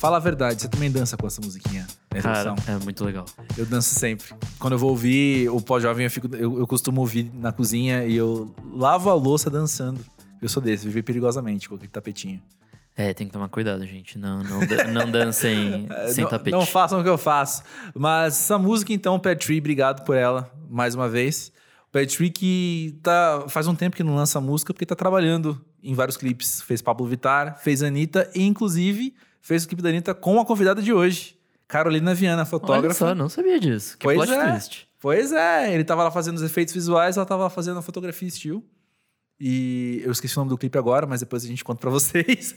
fala a verdade, você também dança com essa musiquinha? Cara, é muito legal. Eu danço sempre. Quando eu vou ouvir o pós-jovem, eu, fico- eu, eu costumo ouvir na cozinha e eu lavo a louça dançando. Eu sou desse, viver perigosamente com aquele tapetinho. É, tem que tomar cuidado, gente. Não, não, não dancem sem É, não, tapete. Não façam o que eu faço. Mas essa música, então, Pet Tree, obrigado por ela, mais uma vez. O Pet Tree que tá, faz um tempo que não lança música, porque tá trabalhando em vários clipes. Fez Pablo Vittar, fez Anitta e, inclusive, fez o clipe da Anitta com a convidada de hoje, Carolina Viana, Olha fotógrafa. só, não sabia disso. Que Pois plot é. twist. Pois é, ele tava lá fazendo os efeitos visuais, ela tava lá fazendo a fotografia estilo. E eu esqueci o nome do clipe agora, mas depois a gente conta pra vocês.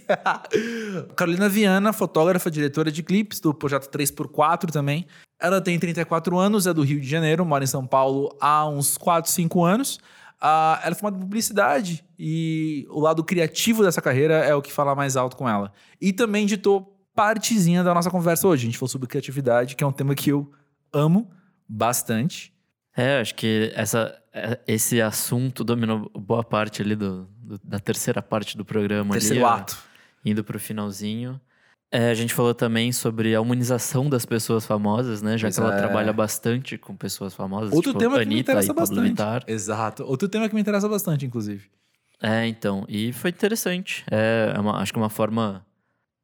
Carolina Viana, fotógrafa, diretora de clipes do projeto 3x4 também. Ela tem 34 anos, é do Rio de Janeiro, mora em São Paulo há uns 4, 5 anos. Ah, ela é formada em publicidade e o lado criativo dessa carreira é o que fala mais alto com ela. E também ditou partezinha da nossa conversa hoje. A gente falou sobre criatividade, que é um tema que eu amo bastante. É, acho que essa, é- esse assunto dominou boa parte ali do, do- da terceira parte do programa. Terceiro ali, ó, ato. Indo pro finalzinho. É, a gente falou também sobre a humanização das pessoas famosas, né? Já que ela é. trabalha bastante com pessoas famosas. Outro tipo tema que me Anitta interessa bastante. Vittar. Exato. Outro tema que me interessa bastante, inclusive. É, então. E foi interessante. É, é uma- acho que é uma forma.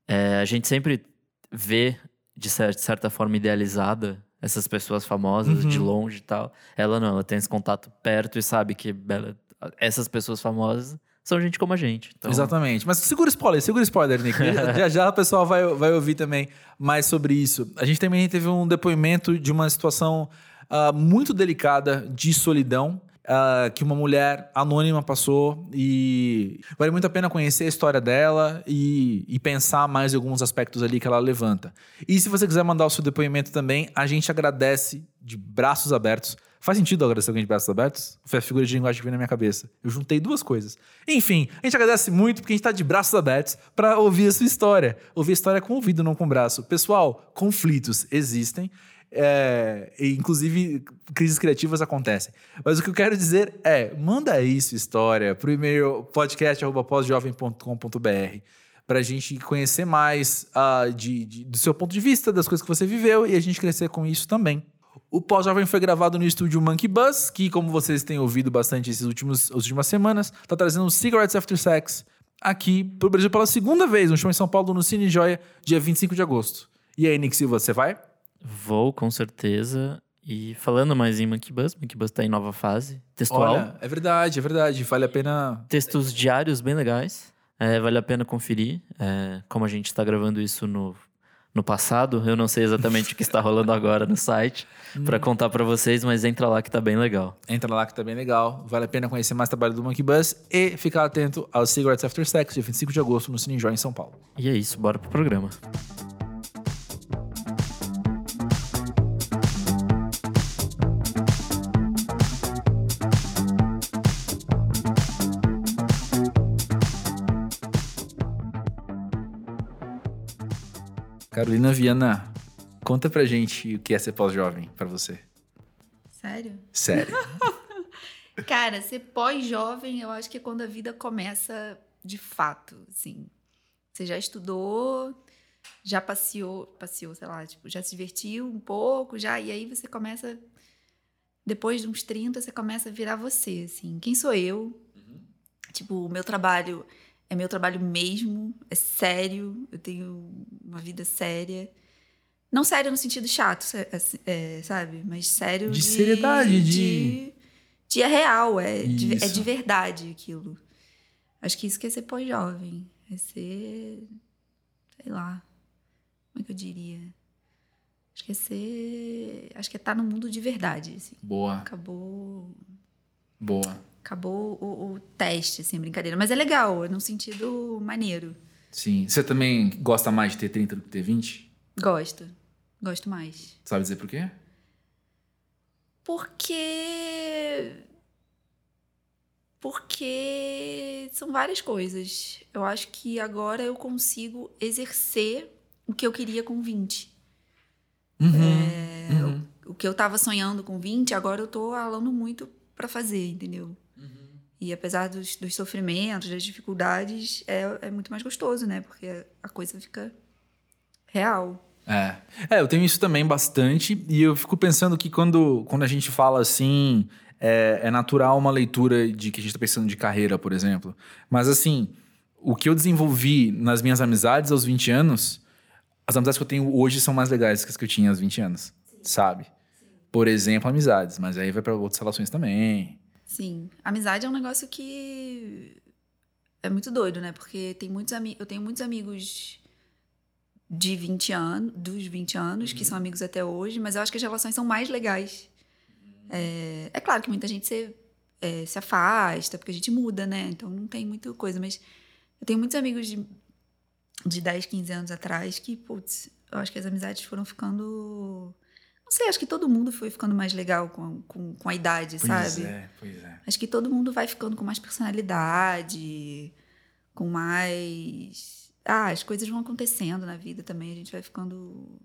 é, a gente sempre vê, de cer- de certa forma, idealizada essas pessoas famosas Uhum. de longe e tal. Ela não, ela tem esse contato perto e sabe que ela- essas pessoas famosas são gente como a gente. Então, Exatamente. Mas segura spoiler, segura spoiler, Nick. já já o pessoal vai, vai ouvir também mais sobre isso. A gente também teve um depoimento de uma situação ah, muito delicada de solidão. ah, que uma mulher anônima passou e vale muito a pena conhecer a história dela e, e pensar mais em alguns aspectos ali que ela levanta. E se você quiser mandar o seu depoimento também, a gente agradece de braços abertos. Faz sentido agradecer alguém de braços abertos? Foi a figura de linguagem que veio na minha cabeça. Eu juntei duas coisas. Enfim, a gente agradece muito porque a gente tá de braços abertos para ouvir a sua história. Ouvir a história com ouvido, não com braço. Pessoal, conflitos existem. É, inclusive, crises criativas acontecem. Mas o que eu quero dizer é: manda aí sua história pro e-mail podcast.pós-jovem.com.br para a gente conhecer mais ah, de- de- do seu ponto de vista, das coisas que você viveu e a gente crescer com isso também. O Pós-Jovem foi gravado no estúdio Monkey Bus, que, como vocês têm ouvido bastante esses últimos, as últimas semanas, tá trazendo Cigarettes After Sex aqui pro Brasil pela segunda vez, um show em São Paulo no Cine Joia, dia 25 de agosto. E aí, Nick Silva, você vai? Vou, com certeza. E falando mais em Monkey Bus, Monkey Bus tá em nova fase. Textual. Olha, é verdade, é verdade. Vale a pena. Textos diários bem legais. É, vale a pena conferir. É, como a gente está gravando isso no, no passado, eu não sei exatamente o que está rolando agora no site para contar para vocês, mas entra lá que tá bem legal. Entra lá que tá bem legal. Vale a pena conhecer mais trabalho do Monkey Bus e ficar atento aos Cigarettes After Sex, dia 25 de agosto, no Cine Joia, em São Paulo. E é isso, bora pro programa. Carolina Viana, conta pra gente o que é ser pós-jovem pra você. Sério? Sério. Cara, ser pós-jovem, eu acho que é quando a vida começa de fato, assim. Você já estudou, já passeou, passeou, sei lá, tipo, já se divertiu um pouco, já, e aí você começa depois de uns 30, você começa a virar você, assim. Quem sou eu? Tipo, o meu trabalho é meu trabalho mesmo, é sério, eu tenho uma vida séria. Não sério no sentido chato, assim, é, sabe? Mas sério De seriedade, de- de... de é real, é de, é de verdade aquilo. Acho que isso que é ser pós-jovem. É ser... Sei lá. Como é que eu diria? Acho que é ser... Acho que é estar no mundo de verdade, assim. Boa, Acabou... boa. Acabou o, o teste, assim, brincadeira. Mas é legal, é num sentido maneiro. Sim. Você também gosta mais de ter 30 do que ter 20? Gosto. Gosto mais. Sabe dizer por quê? Porque. Porque são várias coisas. Eu acho que agora eu consigo exercer o que eu queria com 20. Uhum. uhum. O que eu tava sonhando com 20, agora eu tô ralando muito pra fazer, entendeu? E apesar dos, dos sofrimentos, das dificuldades, é, é muito mais gostoso, né? Porque a coisa fica. Real. É. é, eu tenho isso também bastante, e eu fico pensando que quando, quando a gente fala assim, é, é natural uma leitura de que a gente está pensando de carreira, por exemplo. Mas assim, o que eu desenvolvi nas minhas amizades aos 20 anos, as amizades que eu tenho hoje são mais legais que as que eu tinha aos 20 anos, Sim. sabe? Por exemplo, amizades, mas aí vai para outras relações também. Sim, amizade é um negócio que é muito doido, né? Porque tem muitos eu tenho muitos amigos de 20 anos, dos 20 anos, uhum. que são amigos até hoje, mas eu acho que as relações são mais legais. É, é claro que muita gente se, é, se afasta, porque a gente muda, né? Então não tem muita coisa, mas eu tenho muitos amigos de, de 10, 15 anos atrás que, putz, eu acho que as amizades foram ficando. Não sei, acho que todo mundo foi ficando mais legal com, com, com a idade, pois sabe? Pois é, pois é. Acho que todo mundo vai ficando com mais personalidade, com mais ah, as coisas vão acontecendo na vida também, a gente vai ficando.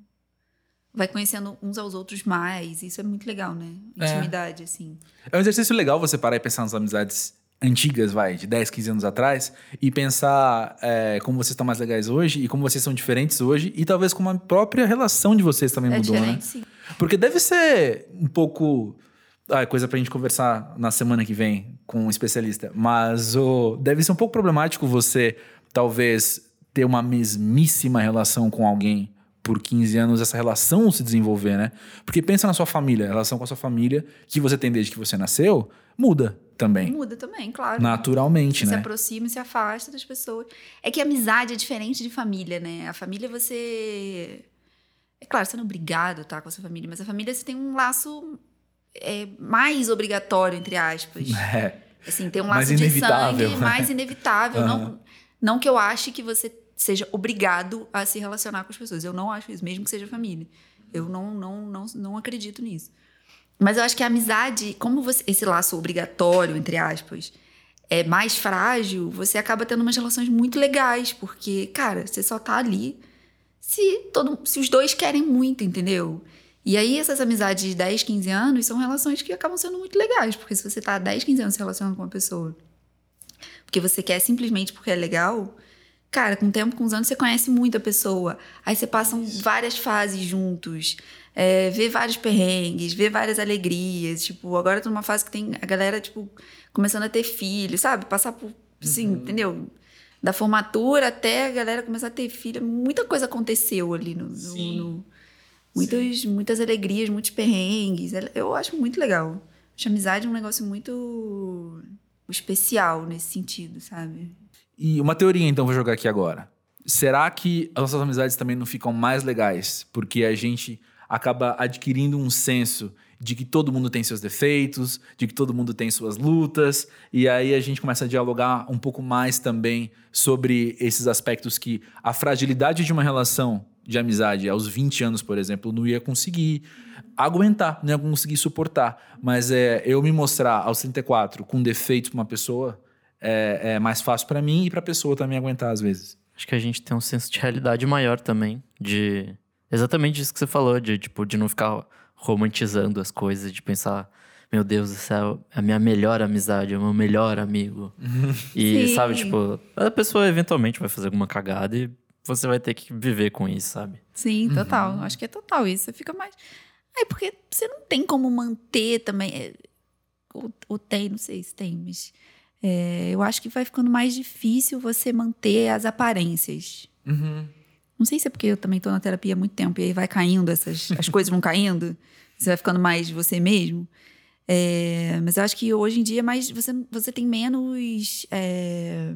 Vai conhecendo uns aos outros mais. Isso é muito legal, né? É. Intimidade, é. assim. É um exercício legal você parar e pensar nas amizades antigas, vai, de 10, 15 anos atrás, e pensar é, como vocês estão mais legais hoje e como vocês são diferentes hoje, e talvez como a própria relação de vocês também é mudou, né? Sim. Porque deve ser um pouco. Ah, coisa pra gente conversar na semana que vem com um especialista. Mas oh, deve ser um pouco problemático você, talvez, ter uma mesmíssima relação com alguém por 15 anos, essa relação se desenvolver, né? Porque pensa na sua família, a relação com a sua família, que você tem desde que você nasceu, muda também. Muda também, claro. Naturalmente, você né? Se aproxima e se afasta das pessoas. É que amizade é diferente de família, né? A família você. É claro, você não é obrigado a estar com a sua família, mas a família você tem um laço é, mais obrigatório, entre aspas. É. Assim, tem um laço mais de inevitável. sangue mais inevitável. Uhum. Não, não que eu ache que você seja obrigado a se relacionar com as pessoas. Eu não acho isso, mesmo que seja família. Eu não, não, não, não acredito nisso. Mas eu acho que a amizade, como você, esse laço obrigatório, entre aspas, é mais frágil, você acaba tendo umas relações muito legais, porque, cara, você só tá ali se, todo, se os dois querem muito, entendeu? E aí, essas amizades de 10, 15 anos são relações que acabam sendo muito legais, porque se você tá 10, 15 anos se relacionando com uma pessoa, porque você quer simplesmente porque é legal, Cara, com o tempo, com os anos, você conhece muito a pessoa. Aí você passa várias fases juntos. É, vê vários perrengues, vê várias alegrias. Tipo, agora tô numa fase que tem a galera, tipo, começando a ter filho, sabe? Passar por, assim, uhum. entendeu? Da formatura até a galera começar a ter filho. Muita coisa aconteceu ali no... no, no muitas, muitas alegrias, muitos perrengues. Eu acho muito legal. Acho amizade um negócio muito especial nesse sentido, sabe? E uma teoria, então, vou jogar aqui agora. Será que as nossas amizades também não ficam mais legais porque a gente acaba adquirindo um senso de que todo mundo tem seus defeitos, de que todo mundo tem suas lutas, e aí a gente começa a dialogar um pouco mais também sobre esses aspectos que a fragilidade de uma relação de amizade aos 20 anos, por exemplo, não ia conseguir aguentar, não ia conseguir suportar. Mas é, eu me mostrar aos 34 com defeitos para uma pessoa, é, é mais fácil para mim e para a pessoa também aguentar às vezes. Acho que a gente tem um senso de realidade maior também, de exatamente isso que você falou, de tipo de não ficar romantizando as coisas, de pensar, meu Deus do céu, é a minha melhor amizade, é o meu melhor amigo. e Sim. sabe, tipo, a pessoa eventualmente vai fazer alguma cagada e você vai ter que viver com isso, sabe? Sim, total. Uhum. Acho que é total isso. Você fica mais. É porque você não tem como manter também. É, o tem, não sei se tem, mas é, eu acho que vai ficando mais difícil você manter as aparências. Uhum. Não sei se é porque eu também estou na terapia há muito tempo e aí vai caindo, essas, as coisas vão caindo, você vai ficando mais você mesmo. É, mas eu acho que hoje em dia mais você, você tem menos. É,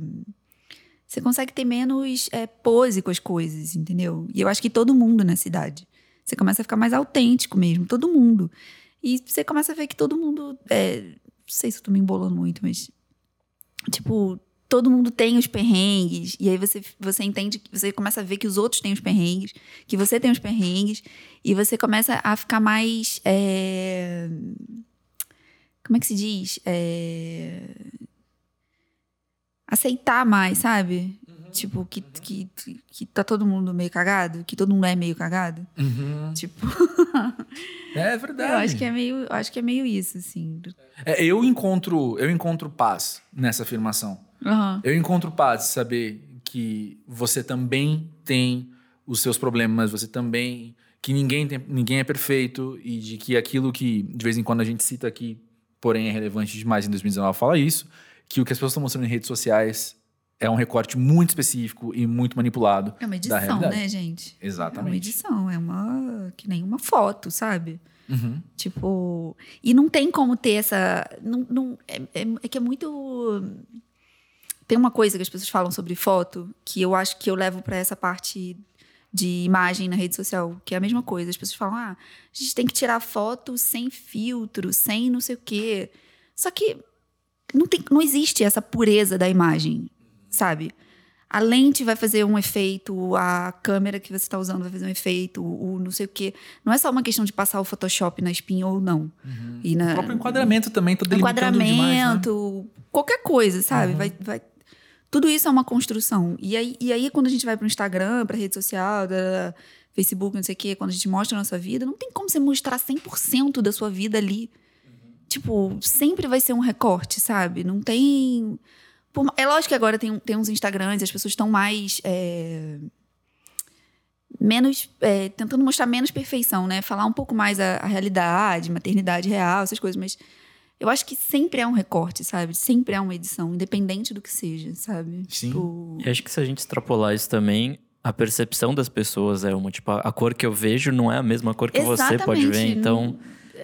você consegue ter menos é, pose com as coisas, entendeu? E eu acho que todo mundo na cidade. Você começa a ficar mais autêntico mesmo, todo mundo. E você começa a ver que todo mundo. É, não sei se eu tô me embolando muito, mas tipo, todo mundo tem os perrengues, e aí você, você entende, você começa a ver que os outros têm os perrengues, que você tem os perrengues, e você começa a ficar mais. É... Como é que se diz? É... Aceitar mais, sabe? Uhum. Tipo, que, que, que tá todo mundo meio cagado, que todo mundo é meio cagado. Uhum. Tipo. é verdade. Eu acho que é meio, acho que é meio isso, assim. É, eu encontro, eu encontro paz nessa afirmação. Uhum. Eu encontro paz de saber que você também tem os seus problemas, você também. que ninguém, tem, ninguém é perfeito e de que aquilo que de vez em quando a gente cita aqui, porém é relevante demais em 2019, fala isso, que o que as pessoas estão mostrando em redes sociais é um recorte muito específico e muito manipulado. É uma edição, né, gente? É uma Exatamente. edição, é uma. que nem uma foto, sabe? Uhum. Tipo. E não tem como ter essa. Não, não, é, é, é que é muito. Tem uma coisa que as pessoas falam sobre foto que eu acho que eu levo pra essa parte de imagem na rede social, que é a mesma coisa. As pessoas falam, ah, a gente tem que tirar foto sem filtro, sem não sei o quê. Só que não, tem, não existe essa pureza da imagem, sabe? A lente vai fazer um efeito, a câmera que você está usando vai fazer um efeito, o não sei o quê. Não é só uma questão de passar o Photoshop na espinha ou não. E na, O próprio enquadramento também tá delimitando demais, né? enquadramento, qualquer coisa, sabe? Vai, vai, tudo isso é uma construção. E aí, e aí quando a gente vai para o Instagram, para rede social, da, Facebook, não sei o quê, quando a gente mostra a nossa vida, não tem como você mostrar 100% da sua vida ali. Tipo, sempre vai ser um recorte, sabe? Não tem. é lógico que agora tem, tem uns Instagrams, as pessoas estão mais. é, menos. é, tentando mostrar menos perfeição, né? Falar um pouco mais a, a realidade, maternidade real, essas coisas, mas. Eu acho que sempre é um recorte, sabe? Sempre é uma edição, independente do que seja, sabe? Sim. Tipo, E acho que se a gente extrapolar isso também, a percepção das pessoas é uma. Tipo, a cor que eu vejo não é a mesma cor que você pode ver. Exatamente. Então,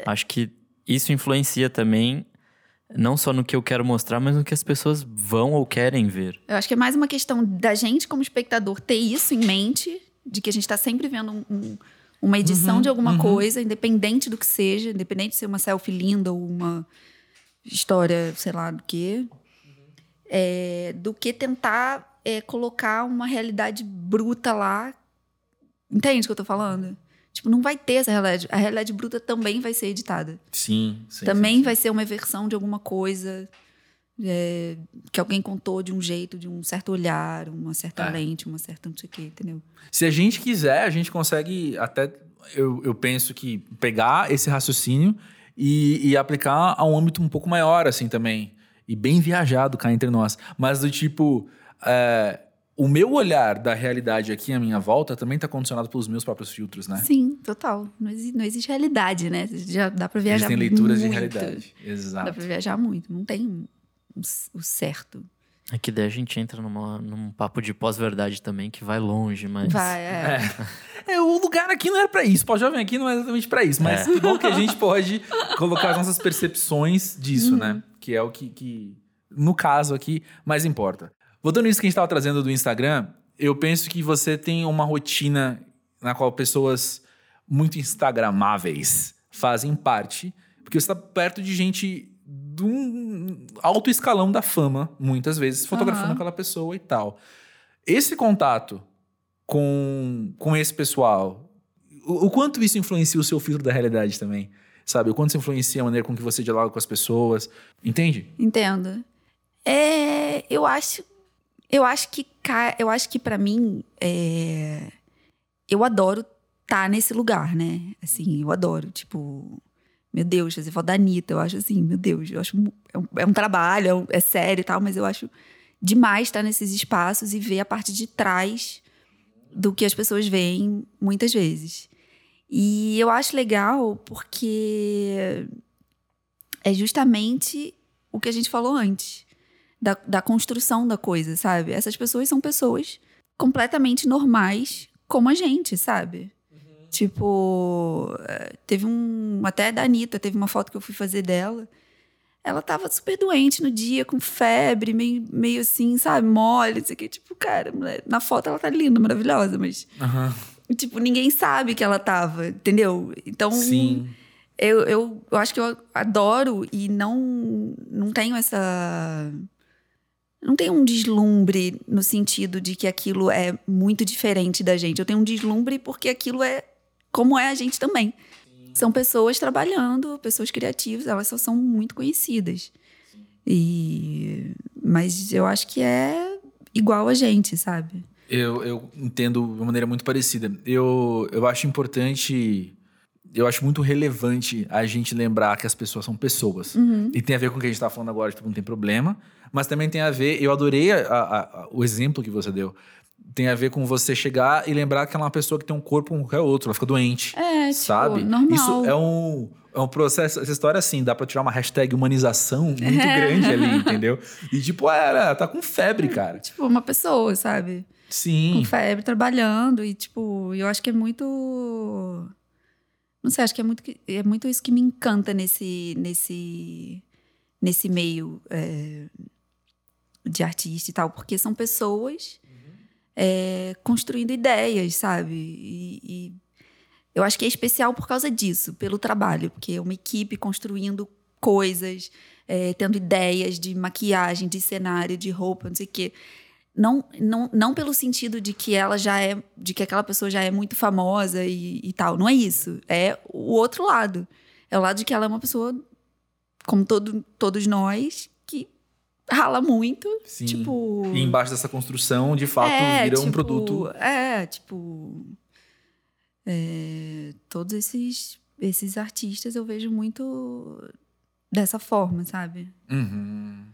acho que isso influencia também, não só no que eu quero mostrar, mas no que as pessoas vão ou querem ver. Eu acho que é mais uma questão da gente, como espectador, ter isso em mente, de que a gente está sempre vendo um- um- uma edição Uhum, de alguma uhum. coisa, independente do que seja, independente de ser uma selfie linda ou uma história, sei lá do que, é, do que tentar é, colocar uma realidade bruta lá. Entende o que eu tô falando? Tipo, não vai ter essa realidade. A realidade bruta também vai ser editada. Sim, sim. também sim, sim. vai ser uma versão de alguma coisa é, que alguém contou de um jeito, de um certo olhar, uma certa É. lente, uma certa não sei o quê, entendeu? Se a gente quiser, a gente consegue até. Eu, eu penso que pegar esse raciocínio e, e aplicar a um âmbito um pouco maior, assim, também. E bem viajado cá entre nós. Mas do tipo. é, o meu olhar da realidade aqui à minha volta também está condicionado pelos meus próprios filtros, né? Sim, total. Não, exi- não existe realidade, né? Já dá pra viajar Existem leituras de muito. realidade. Dá Exato. pra viajar muito. Não tem o certo. É que daí a gente entra numa, num papo de pós-verdade também, que vai longe, mas. Vai, é. É, o lugar aqui não era pra isso. Pós jovem aqui não é exatamente pra isso. Mas É. que bom que a gente pode colocar as nossas percepções disso, né? Que é o que, que, no caso aqui, mais importa. Voltando nisso que a gente tava trazendo do Instagram, eu penso que você tem uma rotina na qual pessoas muito instagramáveis fazem parte. Porque você tá perto de gente de um alto escalão da fama, muitas vezes, fotografando Aham. aquela pessoa e tal. Esse contato com, com esse pessoal, o, o quanto isso influencia o seu filtro da realidade também? Sabe? O quanto isso influencia a maneira com que você dialoga com as pessoas? Entende? Entendo. É, eu acho, eu acho que, eu acho que para mim, é, eu adoro estar nesse lugar, né? Assim, eu adoro, tipo, meu Deus, fazer foto da Anitta, eu acho assim, meu Deus, eu acho, é um, é um trabalho, é, um- é sério e tal, mas eu acho demais estar nesses espaços e ver a parte de trás do que as pessoas veem muitas vezes. E eu acho legal porque é justamente o que a gente falou antes, da, da construção da coisa, sabe? Essas pessoas são pessoas completamente normais, como a gente, sabe? Tipo, eh, teve um. Até da Anitta, teve uma foto que eu fui fazer dela. Ela tava super doente no dia, com febre, meio, meio assim, sabe? Mole, não sei o quê. Tipo, cara, na foto ela tá linda, maravilhosa, mas, tipo, ninguém sabe que ela tava, entendeu? Então. Sim. Eu, eu, eu acho que eu adoro e não, não tenho essa. Não tenho um deslumbre no sentido de que aquilo é muito diferente da gente. Eu tenho um deslumbre porque aquilo é como é a gente também. São pessoas trabalhando, pessoas criativas, elas só são muito conhecidas. E mas eu acho que é igual a gente, sabe? Eu, eu entendo de uma maneira muito parecida. Eu, eu acho importante, eu acho muito relevante a gente lembrar que as pessoas são pessoas. E tem a ver com o que a gente está falando agora, tipo, não tem problema. Mas também tem a ver, eu adorei a- a- a- o exemplo que você deu. Tem a ver com você chegar e lembrar que ela é uma pessoa que tem um corpo como qualquer outro, ela fica doente. É, tipo, sabe? normal. Isso é um, é um processo. Essa história, assim, dá pra tirar uma hashtag humanização muito grande ali, entendeu? E, tipo, ela tá com febre, cara. Tipo, uma pessoa, sabe? Sim. Com febre, trabalhando. E, tipo, eu acho que é muito. Não sei, acho que é muito, é muito isso que me encanta nesse, nesse, nesse meio é, de artista e tal, porque são pessoas é, construindo ideias, sabe? E, e eu acho que é especial por causa disso, pelo trabalho, porque é uma equipe construindo coisas, é, tendo ideias de maquiagem, de cenário, de roupa, não sei o quê. Não, não, não pelo sentido de que ela já é, de que aquela pessoa já é muito famosa e, e tal. Não é isso. É o outro lado. É o lado de que ela é uma pessoa, como todo, todos nós, rala muito. Sim. Tipo. E embaixo dessa construção, de fato, É, vira um tipo, produto. É, tipo. é, todos esses, esses artistas eu vejo muito dessa forma, sabe? Uhum.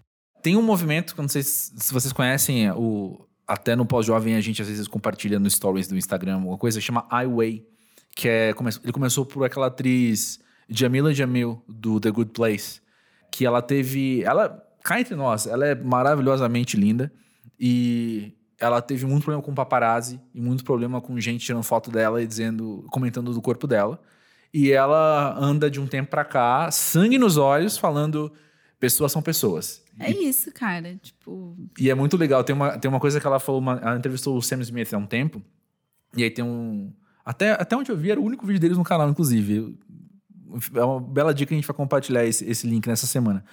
Tem um movimento, não sei se vocês conhecem, o, até no pós-jovem a gente às vezes compartilha no stories do Instagram, uma coisa que chama I Way, que é, ele começou por aquela atriz Jamila Jamil, do The Good Place, que ela teve, ela, cá entre nós, ela é maravilhosamente linda e ela teve muito problema com paparazzi e muito problema com gente tirando foto dela e dizendo, comentando do corpo dela. E ela anda de um tempo pra cá, sangue nos olhos, falando pessoas são pessoas. É isso, cara. Tipo. E é muito legal. Tem uma, tem uma coisa que ela falou, uma- ela entrevistou o Sam Smith há um tempo. E aí tem um. Até, até onde eu vi, era o único vídeo deles no canal, inclusive. É uma bela dica que a gente vai compartilhar esse, esse link nessa semana.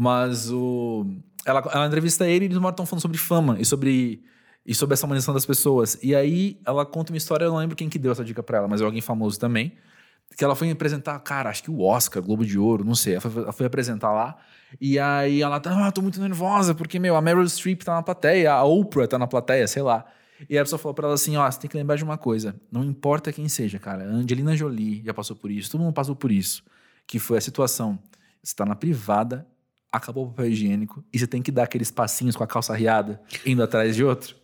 Mas o. Ela, ela entrevista ele e eles estão falando sobre fama e sobre. E sobre essa humanização das pessoas. E aí ela conta uma história, eu não lembro quem que deu essa dica pra ela, mas é alguém famoso também. Que ela foi apresentar, cara, acho que o Oscar, Globo de Ouro, não sei. Ela foi, ela foi apresentar lá. E aí ela tá, ah, tô muito nervosa, porque, meu, a Meryl Streep tá na plateia, a Oprah tá na plateia, sei lá. E a pessoa falou pra ela assim, ó, você tem que lembrar de uma coisa, não importa quem seja, cara, Angelina Jolie já passou por isso, todo mundo passou por isso, que foi a situação, você tá na privada, acabou o papel higiênico, e você tem que dar aqueles passinhos com a calça riada, indo atrás de outro.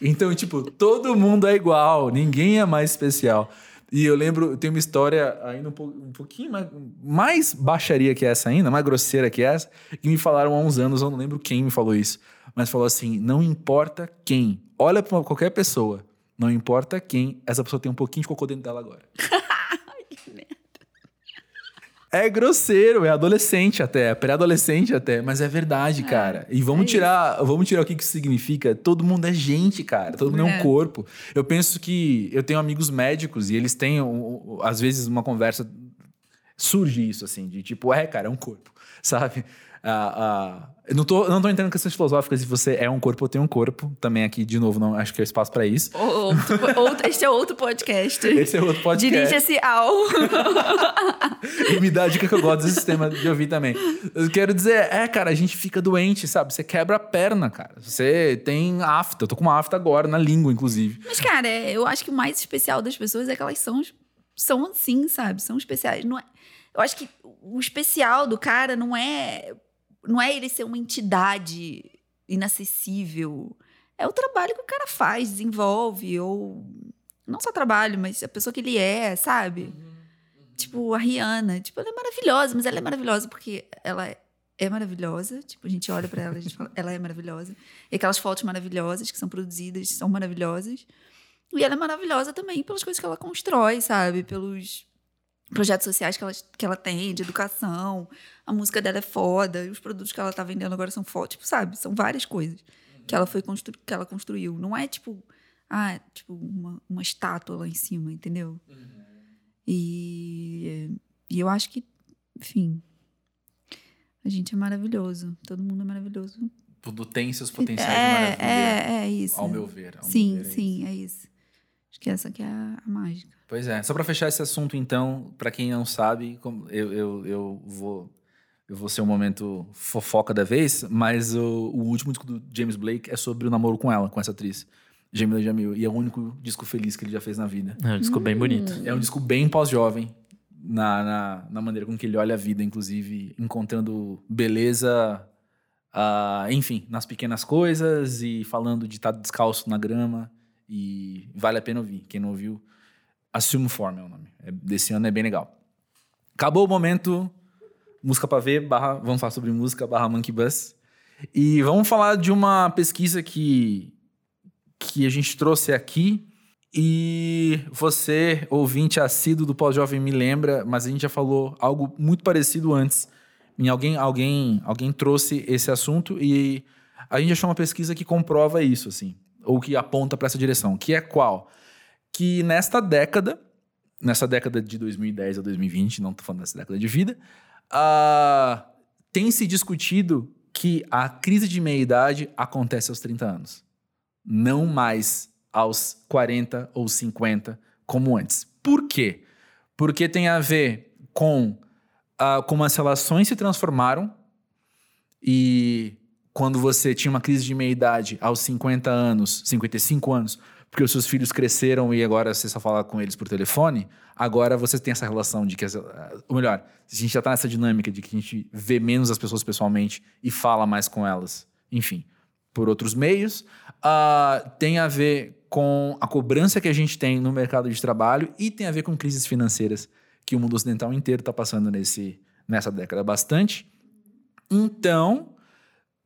Então, tipo, todo mundo é igual, ninguém é mais especial. E eu lembro, tem uma história ainda um, po- um pouquinho mais, mais baixaria que essa ainda, mais grosseira que essa, que me falaram há uns anos, eu não lembro quem me falou isso, mas falou assim: não importa quem, olha pra qualquer pessoa, não importa quem, essa pessoa tem um pouquinho de cocô dentro dela agora. É grosseiro, é adolescente até, é pré-adolescente até, mas é verdade, cara. E vamos é tirar, vamos tirar o que que isso significa. Todo mundo é gente, cara. Todo mundo é, um É. corpo. Eu penso que eu tenho amigos médicos e eles têm um- um- às vezes uma conversa surge isso assim, de tipo, é, cara, é um corpo, sabe? Eu não tô, não tô entrando em questões filosóficas se você é um corpo ou tem um corpo. Também aqui, de novo, não acho que é espaço pra isso. Outro, outro- este é outro podcast. Esse é outro podcast. Dirige-se ao. E me dá a dica que eu gosto desse sistema de ouvir também. Eu quero dizer, é, cara, a gente fica doente, sabe? Você quebra a perna, cara. Você tem afta. Eu tô com uma afta agora, na língua, inclusive. Mas, cara, é, eu acho que o mais especial das pessoas é que elas são, são assim, sabe? São especiais. Não é, eu acho que o especial do cara não é, não é ele ser uma entidade inacessível. É o trabalho que o cara faz, desenvolve, ou. Não só trabalho, mas a pessoa que ele é, sabe? Tipo, a Rihanna. Tipo, ela é maravilhosa, mas ela é maravilhosa porque ela é maravilhosa. Tipo, a gente olha pra ela, a gente fala, ela é maravilhosa. E aquelas fotos maravilhosas que são produzidas são maravilhosas. E ela é maravilhosa também pelas coisas que ela constrói, sabe? Pelos projetos sociais que ela, que ela tem, de educação. A música dela é foda, e os produtos que ela tá vendendo agora são foda. Tipo, sabe? São várias coisas que ela foi constru que ela construiu. Não é tipo, ah, tipo uma, uma estátua lá em cima, entendeu? E, e eu acho que, enfim, a gente é maravilhoso. Todo mundo é maravilhoso. Tudo tem seus potenciais É, maravilha. é, é isso. Ao meu ver. ao meu Sim, ver, é sim, é isso. Acho que essa que é a, a mágica. Pois é. Só pra fechar esse assunto, então, pra quem não sabe, como- eu, eu, eu vou. Eu vou ser um momento fofoca da vez, mas o, o último disco do James Blake é sobre o namoro com ela, com essa atriz, Jamila Jamil. E é o único disco feliz que ele já fez na vida. É um disco bem bonito. É um disco bem pós-jovem, na, na, na maneira com que ele olha a vida, inclusive encontrando beleza, ah, enfim, nas pequenas coisas e falando de estar descalço na grama E vale a pena ouvir. Quem não ouviu, Assume Form é o nome. É, desse ano é bem legal. Acabou o momento música para ver, barra, vamos falar sobre música, barra Monkey Bus. E vamos falar de uma pesquisa que, que a gente trouxe aqui. E você, ouvinte assíduo do Pós-Jovem, me lembra, mas a gente já falou algo muito parecido antes. Alguém, alguém, alguém trouxe esse assunto e a gente achou uma pesquisa que comprova isso, assim, ou que aponta para essa direção, que é qual? Que nesta década, nessa década de 2010 a 2020, não estou falando dessa década de vida, uh, tem se discutido que a crise de meia-idade acontece aos 30 anos, não mais aos 40 ou 50 como antes. Por quê? Porque tem a ver com uh, como as relações se transformaram e quando você tinha uma crise de meia-idade aos 50 anos, 55 anos, porque os seus filhos cresceram e agora você só fala com eles por telefone, agora você tem essa relação de que, ou melhor, a gente já está nessa dinâmica de que a gente vê menos as pessoas pessoalmente e fala mais com elas, enfim, por outros meios, uh, tem a ver com a cobrança que a gente tem no mercado de trabalho e tem a ver com crises financeiras que o mundo ocidental inteiro está passando nesse, nessa década bastante. Então,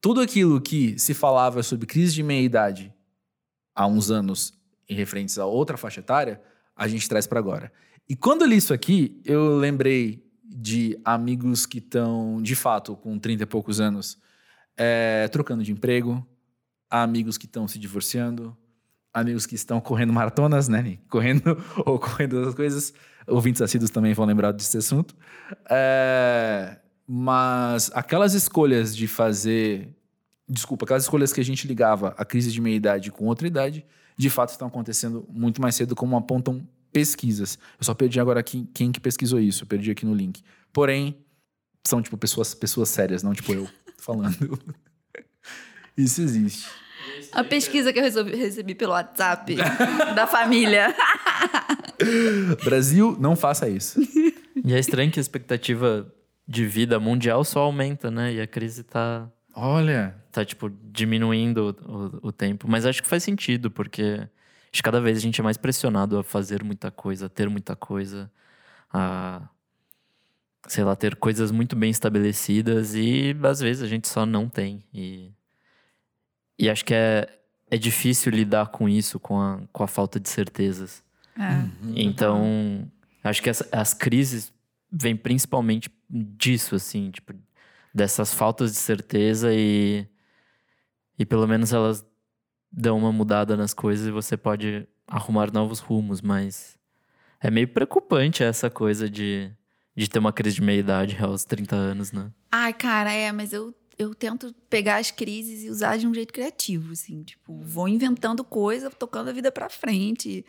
tudo aquilo que se falava sobre crise de meia-idade há uns anos em referentes a outra faixa etária, a gente traz para agora. E quando eu li isso aqui, eu lembrei de amigos que estão, de fato, com 30 e poucos anos, é, trocando de emprego, amigos que estão se divorciando, amigos que estão correndo maratonas, né? Correndo ou correndo outras coisas. Ouvintes assíduos também vão lembrar desse assunto. É, mas aquelas escolhas de fazer. Desculpa, aquelas escolhas que a gente ligava a crise de meia-idade com outra idade, de fato estão acontecendo muito mais cedo, como apontam pesquisas. Eu só perdi agora quem, quem que pesquisou isso, eu perdi aqui no link. Porém, são tipo pessoas, pessoas sérias, não tipo eu falando. isso existe. A pesquisa que eu recebi, recebi pelo WhatsApp da família. Brasil, não faça isso. E é estranho que a expectativa de vida mundial só aumenta, né? E a crise tá. Olha. Tá, tipo, diminuindo o, o tempo. Mas acho que faz sentido, porque acho que cada vez a gente é mais pressionado a fazer muita coisa, a ter muita coisa, a. Sei lá, ter coisas muito bem estabelecidas e às vezes a gente só não tem. E, e acho que é, é difícil lidar com isso, com a, com a falta de certezas. É. Uhum. Então, acho que as, as crises vêm principalmente disso, assim, tipo, dessas faltas de certeza e. E pelo menos elas dão uma mudada nas coisas e você pode arrumar novos rumos, mas é meio preocupante essa coisa de, de ter uma crise de meia-idade aos 30 anos, né? Ai, cara, é, mas eu, eu tento pegar as crises e usar de um jeito criativo, assim, tipo, vou inventando coisa, tocando a vida pra frente,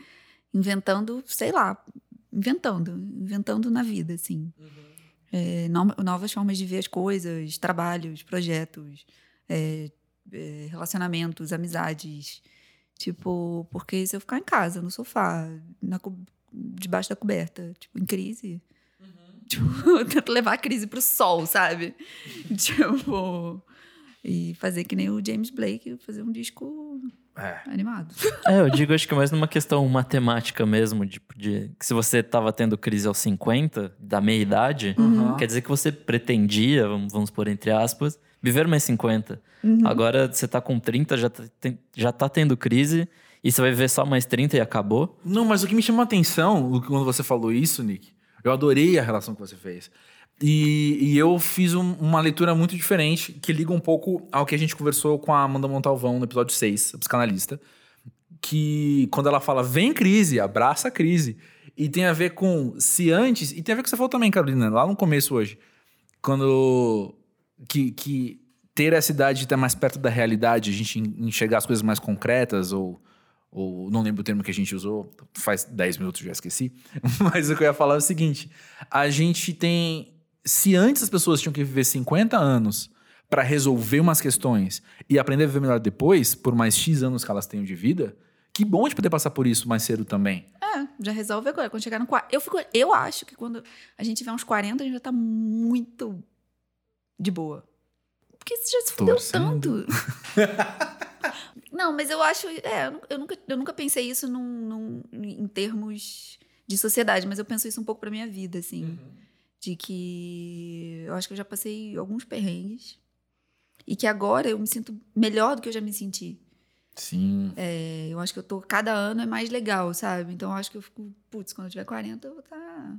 inventando, sei lá, inventando, inventando na vida, assim. Uhum é, novas formas de ver as coisas, trabalhos, projetos, é, é, relacionamentos, amizades. Tipo, porque se eu ficar em casa, no sofá, na, debaixo da coberta, tipo, em crise. Uhum. Tipo, eu tento levar a crise pro sol, sabe? tipo. E fazer que nem o James Blake, fazer um disco é. animado. É, eu digo acho que mais numa questão matemática mesmo, de, de que se você estava tendo crise aos 50, da meia idade, uhum. quer dizer que você pretendia, vamos, vamos pôr entre aspas, viver mais 50. Uhum. Agora você tá com 30, já tá, tem, já tá tendo crise, e você vai viver só mais 30 e acabou? Não, mas o que me chamou a atenção quando você falou isso, Nick, eu adorei a relação que você fez. E, e eu fiz um, uma leitura muito diferente, que liga um pouco ao que a gente conversou com a Amanda Montalvão no episódio 6, a psicanalista. Que quando ela fala, vem crise, abraça a crise. E tem a ver com se antes. E tem a ver com o que você falou também, Carolina, lá no começo hoje. Quando. Que, que ter essa idade de estar mais perto da realidade, a gente enxergar as coisas mais concretas, ou, ou não lembro o termo que a gente usou, faz 10 minutos já esqueci. Mas o que eu ia falar é o seguinte: a gente tem se antes as pessoas tinham que viver 50 anos para resolver umas questões e aprender a viver melhor depois, por mais X anos que elas tenham de vida, que bom de poder passar por isso mais cedo também. É, já resolve agora. Quando chegar no 40. Eu, fico, eu acho que quando a gente tiver uns 40, a gente já tá muito de boa. Porque você já se fudeu tanto. Não, mas eu acho. É, eu nu- eu nunca, eu nunca pensei isso num, num- em termos de sociedade, mas eu penso isso um pouco pra minha vida, assim. De que eu acho que eu já passei alguns perrengues. E que agora eu me sinto melhor do que eu já me senti. Sim. É, eu acho que eu tô. Cada ano é mais legal, sabe? Então eu acho que eu fico. Putz, quando eu tiver 40, eu vou estar.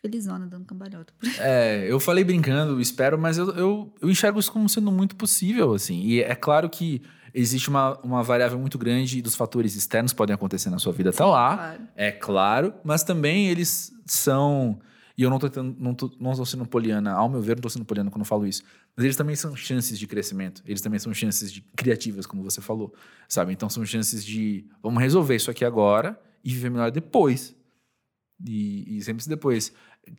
felizona, dando cambalhota. É, eu falei brincando, espero, mas eu, eu, eu enxergo isso como sendo muito possível, assim. E é claro que existe uma, uma variável muito grande dos fatores externos que podem acontecer na sua vida. Tá lá, Claro. é claro, mas também eles são. E eu não tô, tentando, não, tô, não tô sendo poliana, ao meu ver, não tô sendo poliana quando eu falo isso. Mas eles também são chances de crescimento. Eles também são chances de criativas, como você falou. Sabe? Então são chances de. Vamos resolver isso aqui agora e viver melhor depois. E, e sempre depois.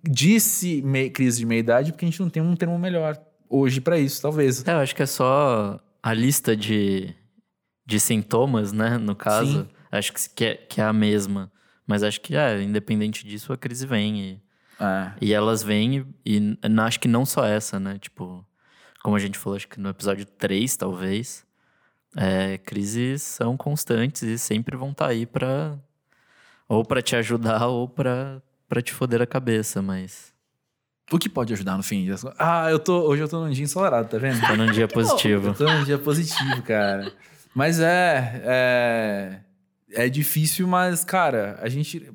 Disse crise de meia-idade porque a gente não tem um termo melhor hoje pra isso, talvez. É, eu acho que é só a lista de, de sintomas, né? No caso, Sim. acho que, que, é, que é a mesma. Mas acho que, é, independente disso, a crise vem. E, É. e elas vêm e, e acho que não só essa, né? Tipo, como a gente falou, acho que no episódio 3, talvez, é, crises são constantes e sempre vão estar aí pra... Ou pra te ajudar ou pra, pra te foder a cabeça, mas... O que pode ajudar no fim? Ah, eu tô, hoje eu tô num dia ensolarado, tá vendo? Tá num dia positivo. Tô num dia positivo, cara. Mas é, é. É difícil, mas, cara, a gente.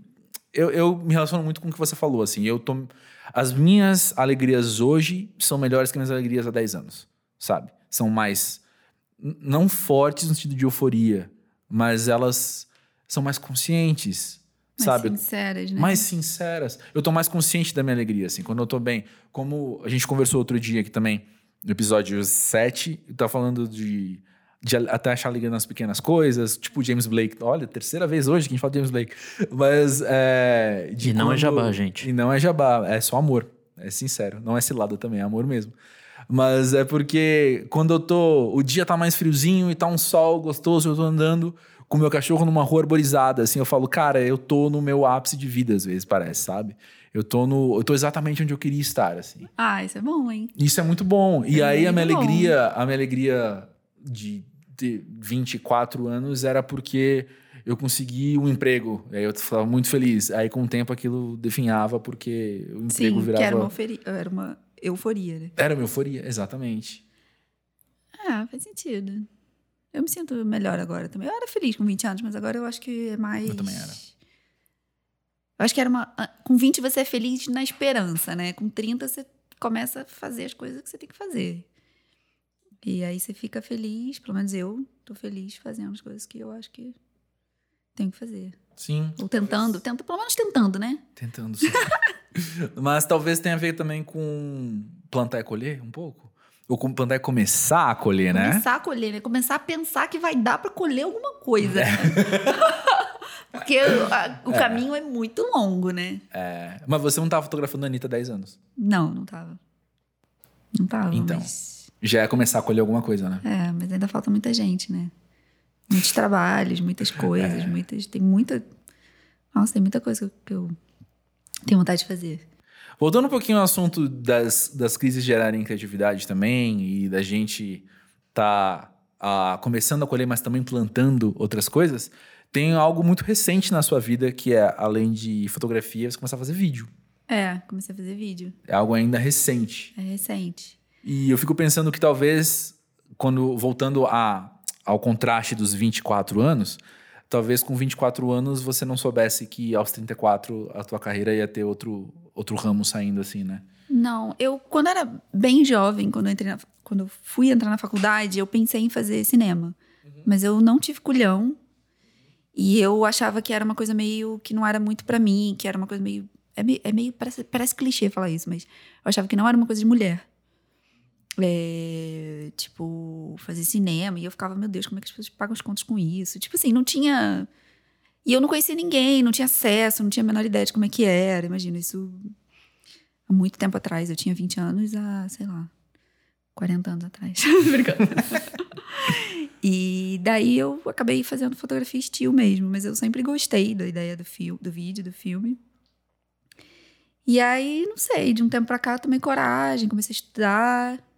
Eu, eu me relaciono muito com o que você falou, assim. Eu tô. As minhas alegrias hoje são melhores que as minhas alegrias há 10 anos, sabe? São mais. Não fortes no sentido de euforia, mas elas são mais conscientes, Mais sabe? sinceras, né? mais sinceras. Eu tô mais consciente da minha alegria, assim, quando eu tô bem. Como a gente conversou outro dia aqui também, no episódio 7, tá falando de, de até achar alegria nas pequenas coisas, tipo James Blake. Olha, terceira vez hoje que a gente fala de James Blake. Mas é. de E não é jabá, gente. E não é jabá, é só amor. É sincero. Não é cilada também, é amor mesmo. Mas é porque quando eu tô. O dia tá mais friozinho e tá um sol gostoso, eu tô andando com meu cachorro numa rua arborizada, assim, eu falo, cara, eu tô no meu ápice de vida, às vezes, parece, sabe? Eu tô no. Eu tô exatamente onde eu queria estar, assim. Ah, isso é bom, hein? Isso é muito bom. E É aí a minha bom. alegria, a minha alegria de ter 24 anos era porque eu consegui um emprego. Aí eu ficava muito feliz. Aí com o tempo aquilo definhava porque o emprego Sim, virava. que era uma, eufori- era uma euforia, né? Era uma euforia, exatamente. Ah, faz sentido. Eu me sinto melhor agora também. Eu era feliz com 20 anos, mas agora eu acho que é mais. Eu também era. Eu acho que era uma. ah, Com 20 você é feliz na esperança, né? Com 30 você começa a fazer as coisas que você tem que fazer. E aí você fica feliz, pelo menos eu tô feliz fazendo as coisas que eu acho que tenho que fazer. Sim. Ou tentando, tenta, pelo menos tentando, né? Tentando sim. Mas talvez tenha a ver também com plantar e colher um pouco. Ou com plantar e começar a colher, né? Começar a colher, né? Começar a pensar que vai dar pra colher alguma coisa. né? Porque o, a- o caminho é muito longo, né? É, Mas você não tava fotografando a Anitta há 10 anos. Não, não tava. Não tava. Então. Mas, Já é começar a colher alguma coisa, né? é, mas ainda falta muita gente, né? Muitos trabalhos, muitas coisas, muitas. Tem muita. Nossa, tem muita coisa que eu tenho vontade de fazer. Voltando um pouquinho ao assunto das, das crises gerarem criatividade também e da gente tá ah, começando a colher, mas também plantando outras coisas, tem algo muito recente na sua vida que é, além de fotografia, você começar a fazer vídeo. É, comecei a fazer vídeo. É algo ainda recente. É recente. E eu fico pensando que talvez, quando voltando a, ao contraste dos 24 anos, talvez com 24 anos você não soubesse que aos 34 a tua carreira ia ter outro, outro ramo saindo assim, né? Não, eu, quando era bem jovem, quando eu, entrei na- quando eu fui entrar na faculdade, eu pensei em fazer cinema. Mas eu não tive culhão. E eu achava que era uma coisa meio. que não era muito pra mim, que era uma coisa meio. É meio. é meio- parece, parece clichê falar isso, mas eu achava que não era uma coisa de mulher. É, tipo, fazer cinema. E eu ficava, meu Deus, como é que as pessoas pagam as contas com isso? Tipo assim, não tinha. E eu não conhecia ninguém, não tinha acesso, não tinha a menor ideia de como é que era. Imagina, isso há muito tempo atrás. Eu tinha 20 anos há, sei lá, 40 anos atrás. E daí eu acabei fazendo fotografia estilo mesmo, mas eu sempre gostei da ideia do, fio, do vídeo, do filme. E aí, não sei, de um tempo pra cá eu tomei coragem, comecei a estudar.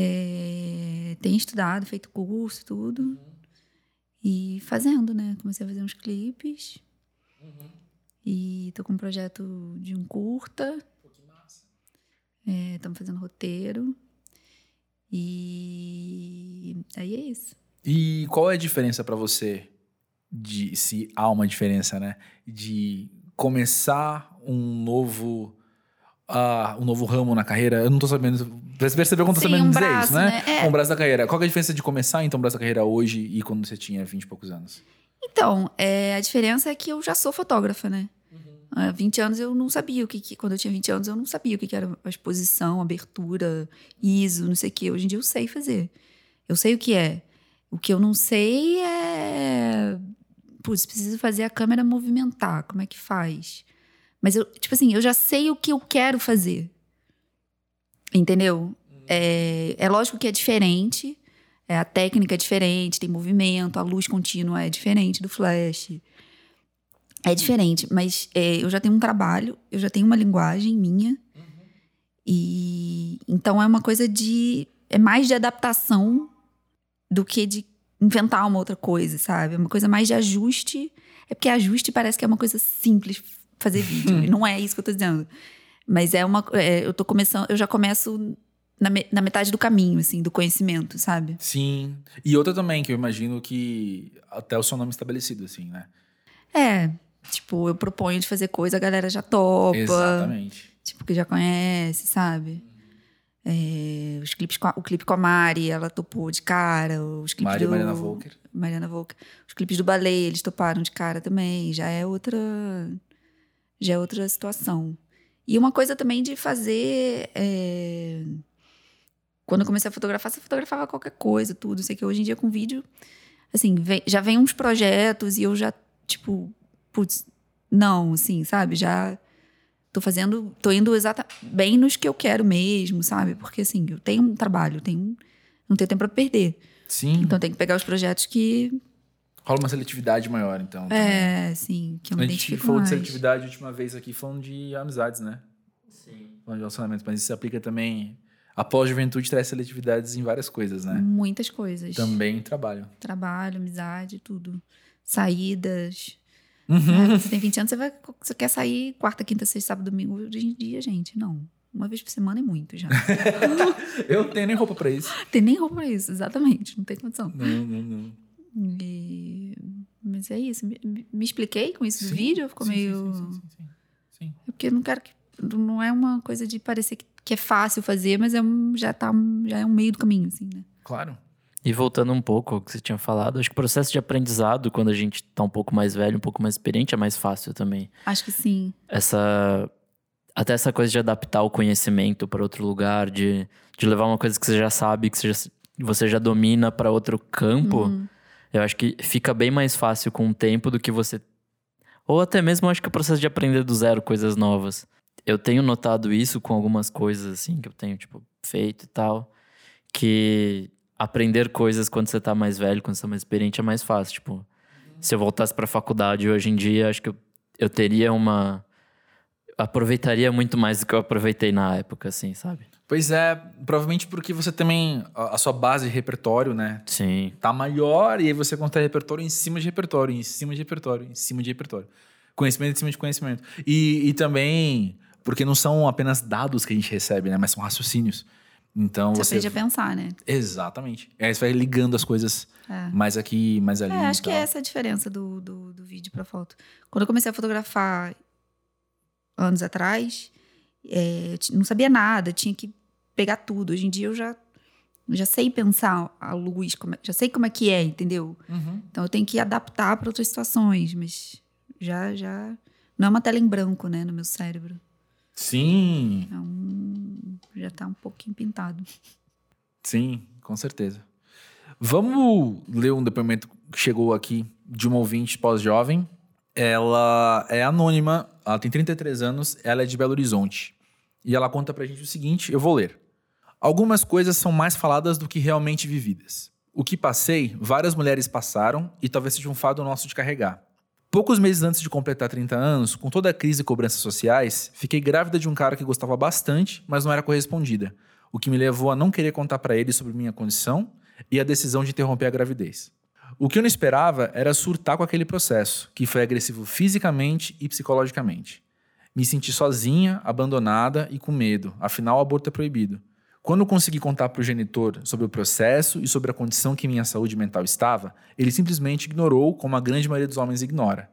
É, tenho estudado, feito curso, tudo. E fazendo, né? Comecei a fazer uns clipes. E tô com um projeto de um curta. Estamos fazendo roteiro. E aí é isso. E qual é a diferença pra você de se há uma diferença, né? De começar um novo ah, um novo ramo na carreira. Eu não tô sabendo. Você percebeu quando eu tô Sim, sabendo um dizer braço, isso, né? né? É. Um braço da carreira. Qual que é a diferença de começar então um braço da carreira hoje e quando você tinha 20 e poucos anos? Então, é, a diferença é que eu já sou fotógrafa, né? Há 20 anos eu não sabia o que, que. Quando eu tinha 20 anos, eu não sabia o que, que era a exposição, abertura, ISO, não sei o quê. Hoje em dia eu sei fazer. Eu sei o que é. O que eu não sei é. Putz, preciso fazer a câmera movimentar. Como é que faz? Mas eu, tipo assim, eu já sei o que eu quero fazer. Entendeu? É, é lógico que é diferente. É, a técnica é diferente, tem movimento, a luz contínua é diferente do flash. É diferente, mas é, eu já tenho um trabalho, eu já tenho uma linguagem minha. E então é uma coisa de. É mais de adaptação do que de inventar uma outra coisa, sabe? É uma coisa mais de ajuste. É porque ajuste parece que é uma coisa simples fazer vídeo. e não é isso que eu tô dizendo. Mas é uma. é, eu tô começando. Eu já começo na, me- na metade do caminho, assim, do conhecimento, sabe? Sim. E outra também, que eu imagino que até o seu nome estabelecido, assim, né? É. Tipo, eu proponho de fazer coisa, a galera já topa. Exatamente. Tipo, que já conhece, sabe? É, os clipes com a- o clipe com a Mari, ela topou de cara. Os clipes Mari e do, Mariana Volker. Mariana Volker. Os clipes do ballet, eles toparam de cara também. Já é outra. Já é outra situação. E uma coisa também de fazer. é, Quando eu comecei a fotografar, você fotografava qualquer coisa, tudo. Sei que hoje em dia com vídeo, assim, vem- já vem uns projetos e eu já, tipo, putz, não, assim, sabe? Já tô fazendo, tô indo exata bem nos que eu quero mesmo, sabe? Porque assim, eu tenho um trabalho, tenho não tenho tempo para perder. Sim. Então tem que pegar os projetos que Rola uma seletividade maior, então. também. é, assim, que eu A gente falou mais. de seletividade a última vez aqui, falando de amizades, né? Sim. Falando de relacionamentos. Mas isso se aplica também. A pós-juventude traz seletividades em várias coisas, né? Muitas coisas. Também em trabalho. Trabalho, amizade, tudo. Saídas. Uhum. É, você tem 20 anos, você, vai, você quer sair quarta, quinta, sexta, sábado, domingo. Hoje em dia, gente, não. Uma vez por semana é muito já. Eu não tenho nem roupa pra isso. tem nem roupa pra isso, exatamente. Não tem condição. Não, não, não. E- Mas é isso. Me, me- expliquei com isso do Sim, vídeo? Ficou sim, meio. Sim, sim, sim, sim, sim. É porque eu não quero que. Não é uma coisa de parecer que, que é fácil fazer, mas é um, já, tá, já é um meio do caminho, assim, né? Claro. E voltando um pouco ao que você tinha falado, acho que o processo de aprendizado, quando a gente tá um pouco mais velho, um pouco mais experiente, é mais fácil também. Acho que sim. Essa. Até essa coisa de adaptar o conhecimento para outro lugar, de, de levar uma coisa que você já sabe, que você já, você já domina para outro campo, Uhum. Eu acho que fica bem mais fácil com o tempo do que você. Ou até mesmo acho que o processo de aprender do zero coisas novas. Eu tenho notado isso com algumas coisas, assim, que eu tenho, tipo, feito e tal. Que aprender coisas quando você tá mais velho, quando você tá mais experiente, é mais fácil. Tipo, se eu voltasse pra faculdade hoje em dia, acho que eu, eu teria uma. Aproveitaria muito mais do que eu aproveitei na época, assim, sabe? Pois é, provavelmente porque você também. A, a sua base de repertório, né? Sim. Tá maior e aí você constrói repertório em cima de repertório, em cima de repertório, em cima de repertório. Conhecimento em cima de conhecimento. E, e também porque não são apenas dados que a gente recebe, né? Mas são raciocínios. Então Você você. aprende a pensar, né? Exatamente. E aí você vai ligando as coisas É. mais aqui, mais ali. É, acho que é essa a diferença do, do, do vídeo pra foto. Quando eu comecei a fotografar anos atrás, é, eu não sabia nada, tinha que pegar tudo. Hoje em dia eu já, já sei pensar a luz, como é- já sei como é que é, entendeu? Uhum. Então eu tenho que adaptar para outras situações, mas já, já. Não é uma tela em branco, né, no meu cérebro. Sim, um, já tá um pouquinho pintado. sim, com certeza. Vamos ler um depoimento que chegou aqui de uma ouvinte pós-jovem. Ela é anônima, ela tem 33 anos, ela é de Belo Horizonte. E ela conta pra gente o seguinte, eu vou ler. Algumas coisas são mais faladas do que realmente vividas. O que passei, várias mulheres passaram e talvez seja um fado nosso de carregar. Poucos meses antes de completar 30 anos, com toda a crise e cobranças sociais, fiquei grávida de um cara que gostava bastante, mas não era correspondida. O que me levou a não querer contar pra ele sobre minha condição e a decisão de interromper a gravidez. O que eu não esperava era surtar com aquele processo, que foi agressivo fisicamente e psicologicamente. Me senti sozinha, abandonada e com medo, afinal o aborto é proibido. Quando consegui contar para o genitor sobre o processo e sobre a condição que minha saúde mental estava, ele simplesmente ignorou, como a grande maioria dos homens ignora.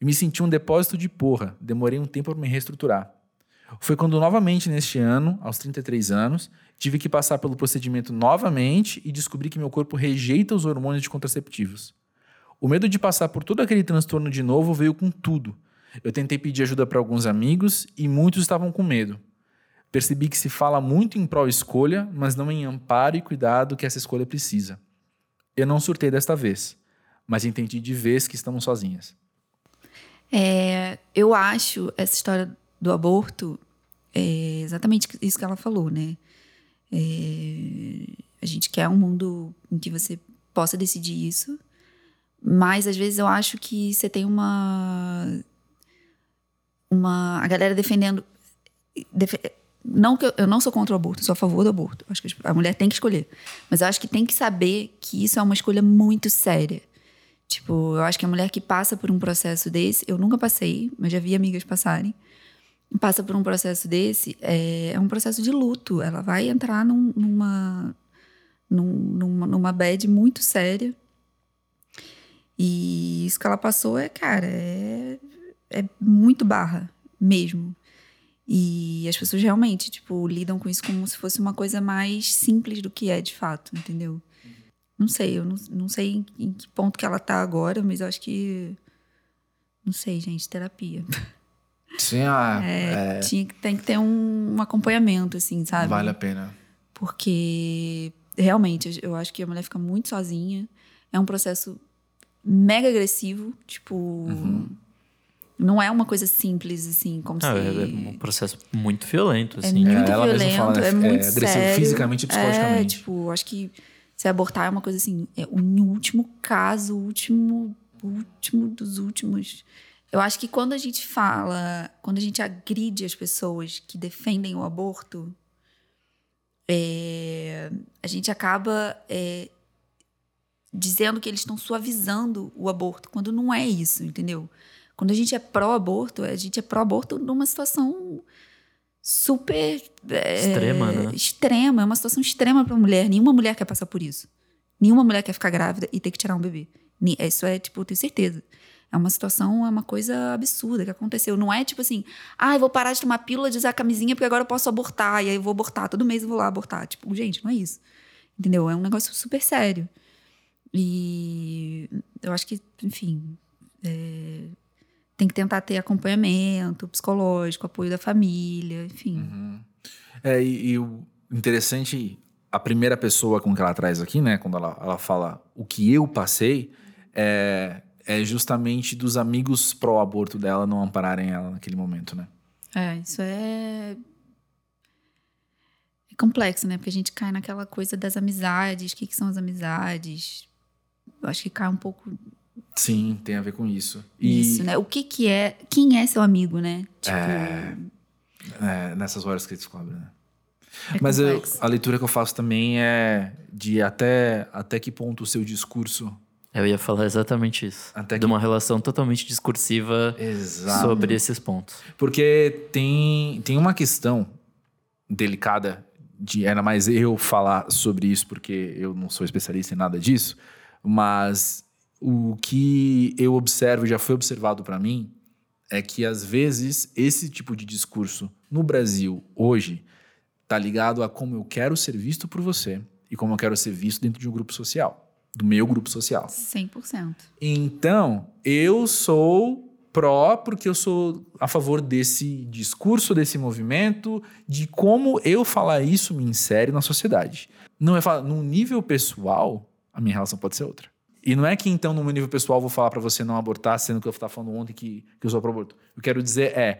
Eu me senti um depósito de porra, demorei um tempo para me reestruturar. Foi quando, novamente neste ano, aos 33 anos, tive que passar pelo procedimento novamente e descobri que meu corpo rejeita os hormônios de contraceptivos. O medo de passar por todo aquele transtorno de novo veio com tudo. Eu tentei pedir ajuda para alguns amigos e muitos estavam com medo. Percebi que se fala muito em pró-escolha, mas não em amparo e cuidado que essa escolha precisa. Eu não surtei desta vez, mas entendi de vez que estamos sozinhas. É, eu acho essa história do aborto é exatamente isso que ela falou, né? É, a gente quer um mundo em que você possa decidir isso, mas às vezes eu acho que você tem uma uma a galera defendendo def, não que eu, eu, não sou contra o aborto, sou a favor do aborto. Acho que a mulher tem que escolher, mas eu acho que tem que saber que isso é uma escolha muito séria. Tipo, eu acho que a mulher que passa por um processo desse, eu nunca passei, mas já vi amigas passarem passa por um processo desse, é, é um processo de luto. Ela vai entrar num, numa, numa, numa bad muito séria. E isso que ela passou é, cara, é, é muito barra mesmo. E as pessoas realmente, tipo, lidam com isso como se fosse uma coisa mais simples do que é de fato, entendeu? Não sei, eu não, não sei em, em que ponto que ela tá agora, mas eu acho que. Não sei, gente, terapia. Sim, ah, é, é... Tinha, tem que ter um, um, acompanhamento, assim, sabe? Vale a pena. Porque, realmente, eu acho que a mulher fica muito sozinha. É um processo mega agressivo, tipo... Uhum. Não é uma coisa simples, assim, como ah, se... É um processo muito violento, assim. É muito é, violento, fala, é, é muito é agressivo sério. fisicamente e psicologicamente. É, tipo, acho que se abortar é uma coisa assim... É o último caso, o último, último dos últimos eu acho que quando a gente fala, quando a gente agride as pessoas que defendem o aborto, é, a gente acaba é, dizendo que eles estão suavizando o aborto, quando não é isso, entendeu? Quando a gente é pró-aborto, a gente é pró-aborto numa situação super é, extrema, né? Extrema, é uma situação extrema para mulher. Nenhuma mulher quer passar por isso. Nenhuma mulher quer ficar grávida e ter que tirar um bebê. Isso é, tipo, eu tenho certeza. É uma situação, é uma coisa absurda que aconteceu. Não é tipo assim, ah, eu vou parar de tomar pílula, de usar camisinha, porque agora eu posso abortar, e aí eu vou abortar. Todo mês eu vou lá abortar. Tipo, gente, não é isso. Entendeu? É um negócio super sério. E eu acho que, enfim, é, tem que tentar ter acompanhamento psicológico, apoio da família, enfim. Uhum. É, e, e, o interessante, a primeira pessoa com que ela traz aqui, né, quando ela, ela fala o que eu passei, é, é justamente dos amigos pró-aborto dela não ampararem ela naquele momento, né? É, isso é... é complexo, né? Porque a gente cai naquela coisa das amizades, o que, que são as amizades. Eu acho que cai um pouco Sim, tem a ver com isso. E... Isso, né? O que que é... Quem é seu amigo, né? Tipo... É... é nessas horas que descobre, né? É Mas eu, a leitura que eu faço também é de até, até que ponto o seu discurso eu ia falar exatamente isso. Até de uma relação totalmente discursiva Exato. sobre esses pontos. Porque tem, tem uma questão delicada de ainda mais eu falar sobre isso porque eu não sou especialista em nada disso, mas o que eu observo já foi observado para mim é que às vezes esse tipo de discurso no Brasil hoje tá ligado a como eu quero ser visto por você e como eu quero ser visto dentro de um grupo social do meu grupo social. 100%. Então, eu sou pró porque eu sou a favor desse discurso, desse movimento, de como eu falar isso me insere na sociedade. Não é falar, no nível pessoal, a minha relação pode ser outra. E não é que então, no meu nível pessoal, vou falar para você não abortar, sendo que eu estava falando ontem que, que eu sou pro aborto. Eu quero dizer é,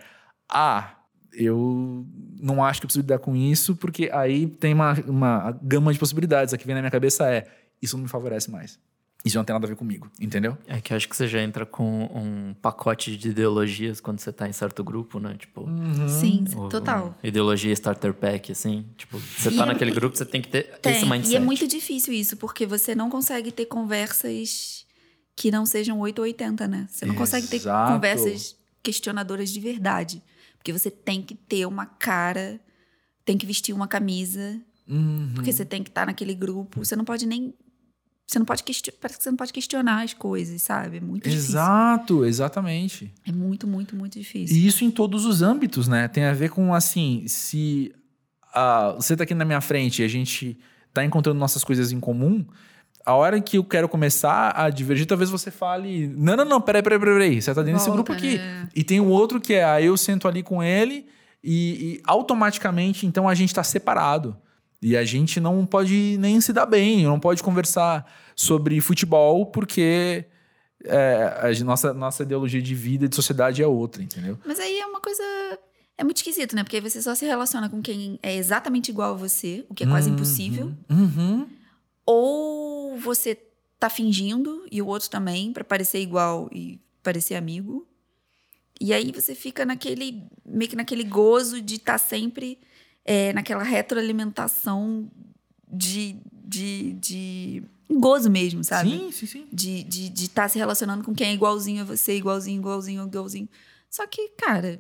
ah, eu não acho que eu preciso lidar com isso, porque aí tem uma, uma gama de possibilidades. A que vem na minha cabeça é, isso não me favorece mais. Isso não tem nada a ver comigo, entendeu? É que eu acho que você já entra com um pacote de ideologias quando você tá em certo grupo, né? Tipo, Uhum. Sim, o- total. o- ideologia starter pack, assim. Tipo, você E tá é- naquele grupo, você tem que ter Tem, esse mindset. e é muito difícil isso, porque você não consegue ter conversas que não sejam 8 ou 80, né? Você não consegue ter Exato. conversas questionadoras de verdade. Porque você tem que ter uma cara, tem que vestir uma camisa, Uhum. porque você tem que estar naquele grupo. Você não pode nem. Você não pode questionar. Parece que você não pode questionar as coisas, sabe? É muito difícil. Exato, exatamente. É muito, muito, muito difícil. E isso em todos os âmbitos, né? Tem a ver com, assim, se você tá aqui na minha frente e a gente tá encontrando nossas coisas em comum, a hora que eu quero começar a divergir, talvez você fale: Não, não, não, peraí, peraí, peraí, peraí. Você tá dentro desse grupo aqui. né? E tem o outro que é, aí eu sento ali com ele e, e automaticamente, então, a gente tá separado. E a gente não pode nem se dar bem, não pode conversar sobre futebol porque é, a nossa, nossa ideologia de vida e de sociedade é outra, entendeu? Mas aí é uma coisa. É muito esquisito, né? Porque aí você só se relaciona com quem é exatamente igual a você, o que é quase Uhum, impossível. Uhum. Ou você tá fingindo e o outro também, pra parecer igual e parecer amigo. E aí você fica naquele. meio que naquele gozo de estar sempre é, naquela retroalimentação de, de, de. gozo mesmo, sabe? Sim, sim, sim. De estar de, de tá se relacionando com quem é igualzinho a você, igualzinho, igualzinho, igualzinho. Só que, cara.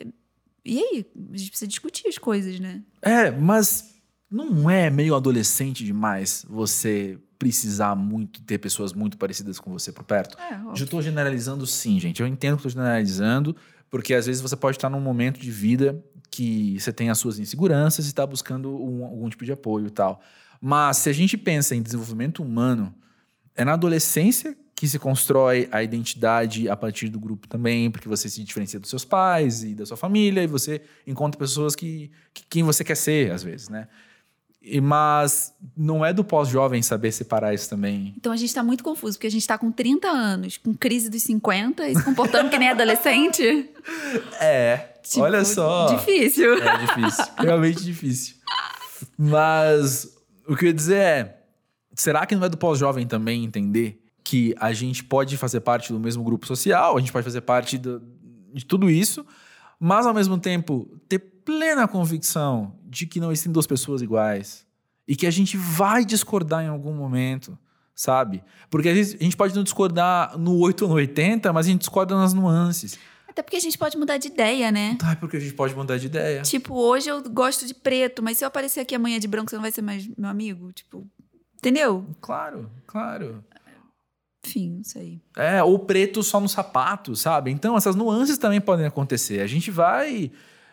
é- E aí? A gente precisa discutir as coisas, né? É, mas não é meio adolescente demais você precisar muito ter pessoas muito parecidas com você por perto? É, Eu estou generalizando sim, gente. Eu entendo que estou generalizando, porque às vezes você pode estar num momento de vida que você tem as suas inseguranças e está buscando um- algum tipo de apoio e tal. Mas se a gente pensa em desenvolvimento humano, é na adolescência que se constrói a identidade a partir do grupo também, porque você se diferencia dos seus pais e da sua família, e você encontra pessoas que, que quem você quer ser, às vezes, né? E, mas não é do pós-jovem saber separar isso também. Então a gente tá muito confuso, porque a gente tá com 30 anos, com crise dos 50 e se comportando que nem adolescente. É, Tipo, olha só. Difícil. É difícil, realmente difícil. Mas o que eu ia dizer é: será que não é do pós-jovem também entender que a gente pode fazer parte do mesmo grupo social, a gente pode fazer parte do- de tudo isso, mas ao mesmo tempo ter plena convicção de que não existem duas pessoas iguais e que a gente vai discordar em algum momento, sabe? Porque às vezes a gente pode não discordar no 8 ou no 80, mas a gente discorda nas nuances. Até porque a gente pode mudar de ideia, né? Ah, porque a gente pode mudar de ideia. Tipo, hoje eu gosto de preto, mas se eu aparecer aqui amanhã de branco, você não vai ser mais meu amigo? Tipo, entendeu? Claro, claro. Enfim, não sei. É, ou preto só no sapato, sabe? Então, essas nuances também podem acontecer. A gente vai.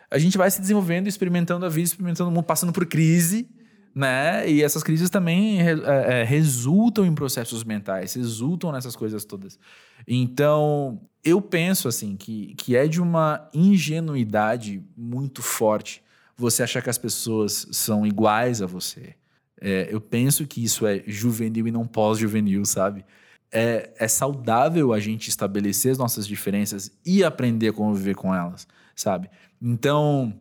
A gente vai se desenvolvendo, experimentando a vida, experimentando o mundo, passando por crise, né? E essas crises também é, é, resultam em processos mentais, resultam nessas coisas todas. Então, eu penso assim que, que é de uma ingenuidade muito forte você achar que as pessoas são iguais a você. É, eu penso que isso é juvenil e não pós-juvenil, sabe? é, é saudável a gente estabelecer as nossas diferenças e aprender a conviver com elas, sabe? Então,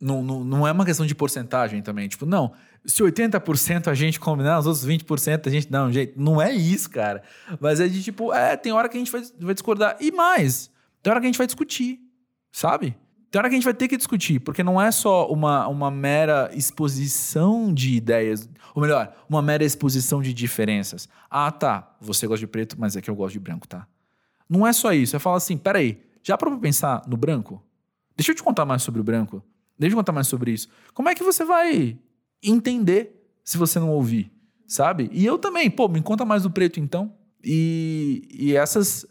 não, não, não é uma questão de porcentagem também. Tipo, não, se 80% a gente combinar, os outros 20% a gente dá um jeito. Não é isso, cara. Mas é de tipo, é, tem hora que a gente vai, vai discordar. E mais, tem hora que a gente vai discutir, sabe? Tem hora que a gente vai ter que discutir, porque não é só uma, uma mera exposição de ideias, ou melhor, uma mera exposição de diferenças. Ah, tá, você gosta de preto, mas é que eu gosto de branco, tá? Não é só isso, é falar assim, peraí, já parou pra pensar no branco? Deixa eu te contar mais sobre o branco. Deixa eu contar mais sobre isso. Como é que você vai entender se você não ouvir, sabe? E eu também, pô, me conta mais do preto então. E, e essas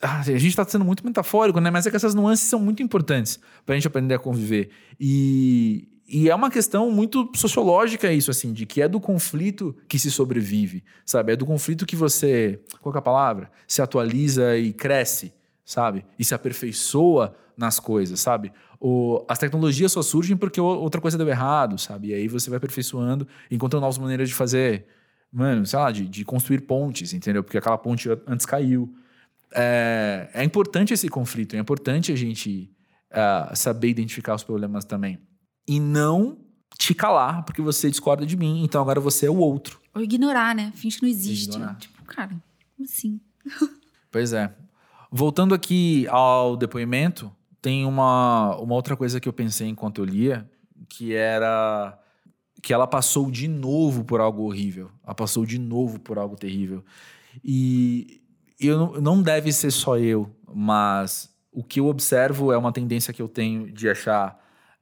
ah, a gente está sendo muito metafórico, né? Mas é que essas nuances são muito importantes para a gente aprender a conviver. E, e é uma questão muito sociológica isso, assim, de que é do conflito que se sobrevive, sabe? É do conflito que você, qual é a palavra? Se atualiza e cresce, sabe? E se aperfeiçoa nas coisas, sabe? O, as tecnologias só surgem porque outra coisa deu errado, sabe? E aí você vai aperfeiçoando, encontrando novas maneiras de fazer, mano, sei lá, de, de construir pontes, entendeu? Porque aquela ponte antes caiu é, é importante esse conflito, é importante a gente ah, saber identificar os problemas também. E não te calar porque você discorda de mim, então agora você é o outro. Ou ignorar, né? Finge que não existe. Ignorar. Tipo, cara, como assim? Pois é. Voltando aqui ao depoimento, tem uma, uma outra coisa que eu pensei enquanto eu lia, que era que ela passou de novo por algo horrível. Ela passou de novo por algo terrível. E eu não, deve ser só eu, mas o que eu observo é uma tendência que eu tenho de achar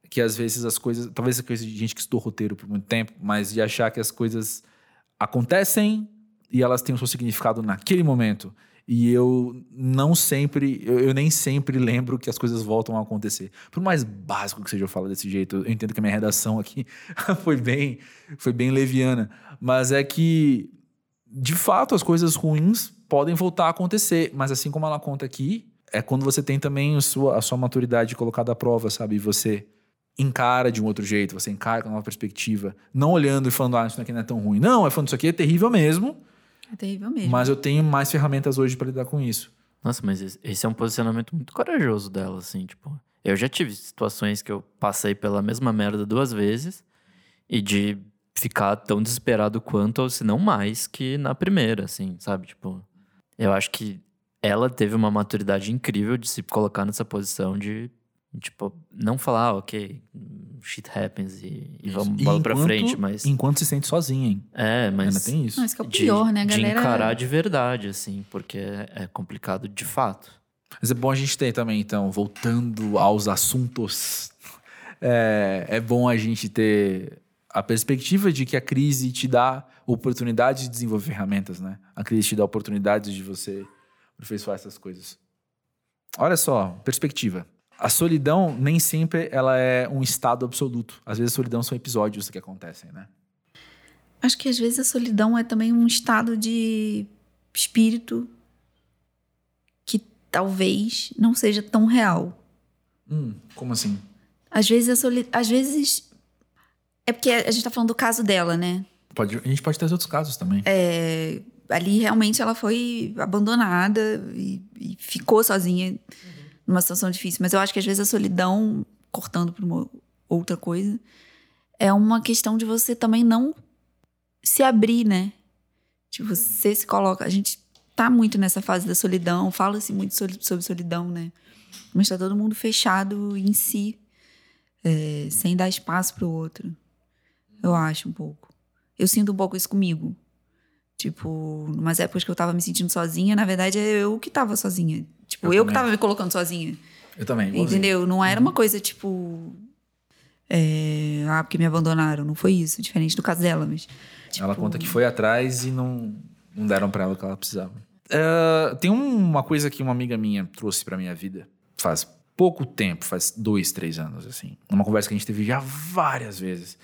que às vezes as coisas, talvez é coisa de gente que estudou roteiro por muito tempo, mas de achar que as coisas acontecem e elas têm o seu significado naquele momento. E eu não sempre, eu, eu, nem sempre lembro que as coisas voltam a acontecer. Por mais básico que seja eu falar desse jeito, eu entendo que a minha redação aqui foi bem, foi bem leviana, mas é que de fato as coisas ruins podem voltar a acontecer, mas assim como ela conta aqui, é quando você tem também a sua, a sua maturidade colocada à prova, sabe? Você encara de um outro jeito, você encara com uma nova perspectiva, não olhando e falando, ah, isso aqui não é tão ruim. Não, é falando, isso aqui é terrível mesmo. É terrível mesmo. Mas eu tenho mais ferramentas hoje para lidar com isso. Nossa, mas esse é um posicionamento muito corajoso dela, assim, tipo. Eu já tive situações que eu passei pela mesma merda duas vezes e de ficar tão desesperado quanto, ou se não mais, que na primeira, assim, sabe? Tipo, eu acho que ela teve uma maturidade incrível de se colocar nessa posição de Tipo, não falar, ah, ok, shit happens e, e vamos bola pra frente, mas. Enquanto se sente sozinha, hein? É, mas. Ainda tem isso. Mas que é o pior, de, né, galera? De encarar de verdade, assim, porque é, é complicado de fato. Mas é bom a gente ter também, então, voltando aos assuntos, é, é bom a gente ter a perspectiva de que a crise te dá oportunidade de desenvolver ferramentas, né? A crise te dá oportunidades de você aperfeiçoar essas coisas. Olha só, perspectiva a solidão nem sempre ela é um estado absoluto. Às vezes a solidão são episódios que acontecem, né? Acho que às vezes a solidão é também um estado de espírito que talvez não seja tão real. Hum, como assim? Às vezes a solidão, às vezes é porque a gente tá falando do caso dela, né? Pode, a gente pode ter outros casos também. É, ali realmente ela foi abandonada e, e ficou sozinha. Numa situação difícil. Mas eu acho que às vezes a solidão, cortando para uma outra coisa, é uma questão de você também não se abrir, né? Tipo, você se coloca. A gente tá muito nessa fase da solidão, fala-se muito sobre solidão, né? Mas tá todo mundo fechado em si, é, sem dar espaço para o outro. Eu acho um pouco. Eu sinto um pouco isso comigo. Tipo, umas épocas que eu tava me sentindo sozinha, na verdade é eu que tava sozinha. Tipo, eu, eu que tava me colocando sozinha. Eu também. Entendeu? Não era uma uhum. coisa tipo. É, ah, porque me abandonaram. Não foi isso. Diferente do caso dela, mas. Tipo... Ela conta que foi atrás e não, não deram para ela o que ela precisava. Uh, tem uma coisa que uma amiga minha trouxe pra minha vida faz pouco tempo, faz dois, três anos, assim. Uma conversa que a gente teve já várias vezes.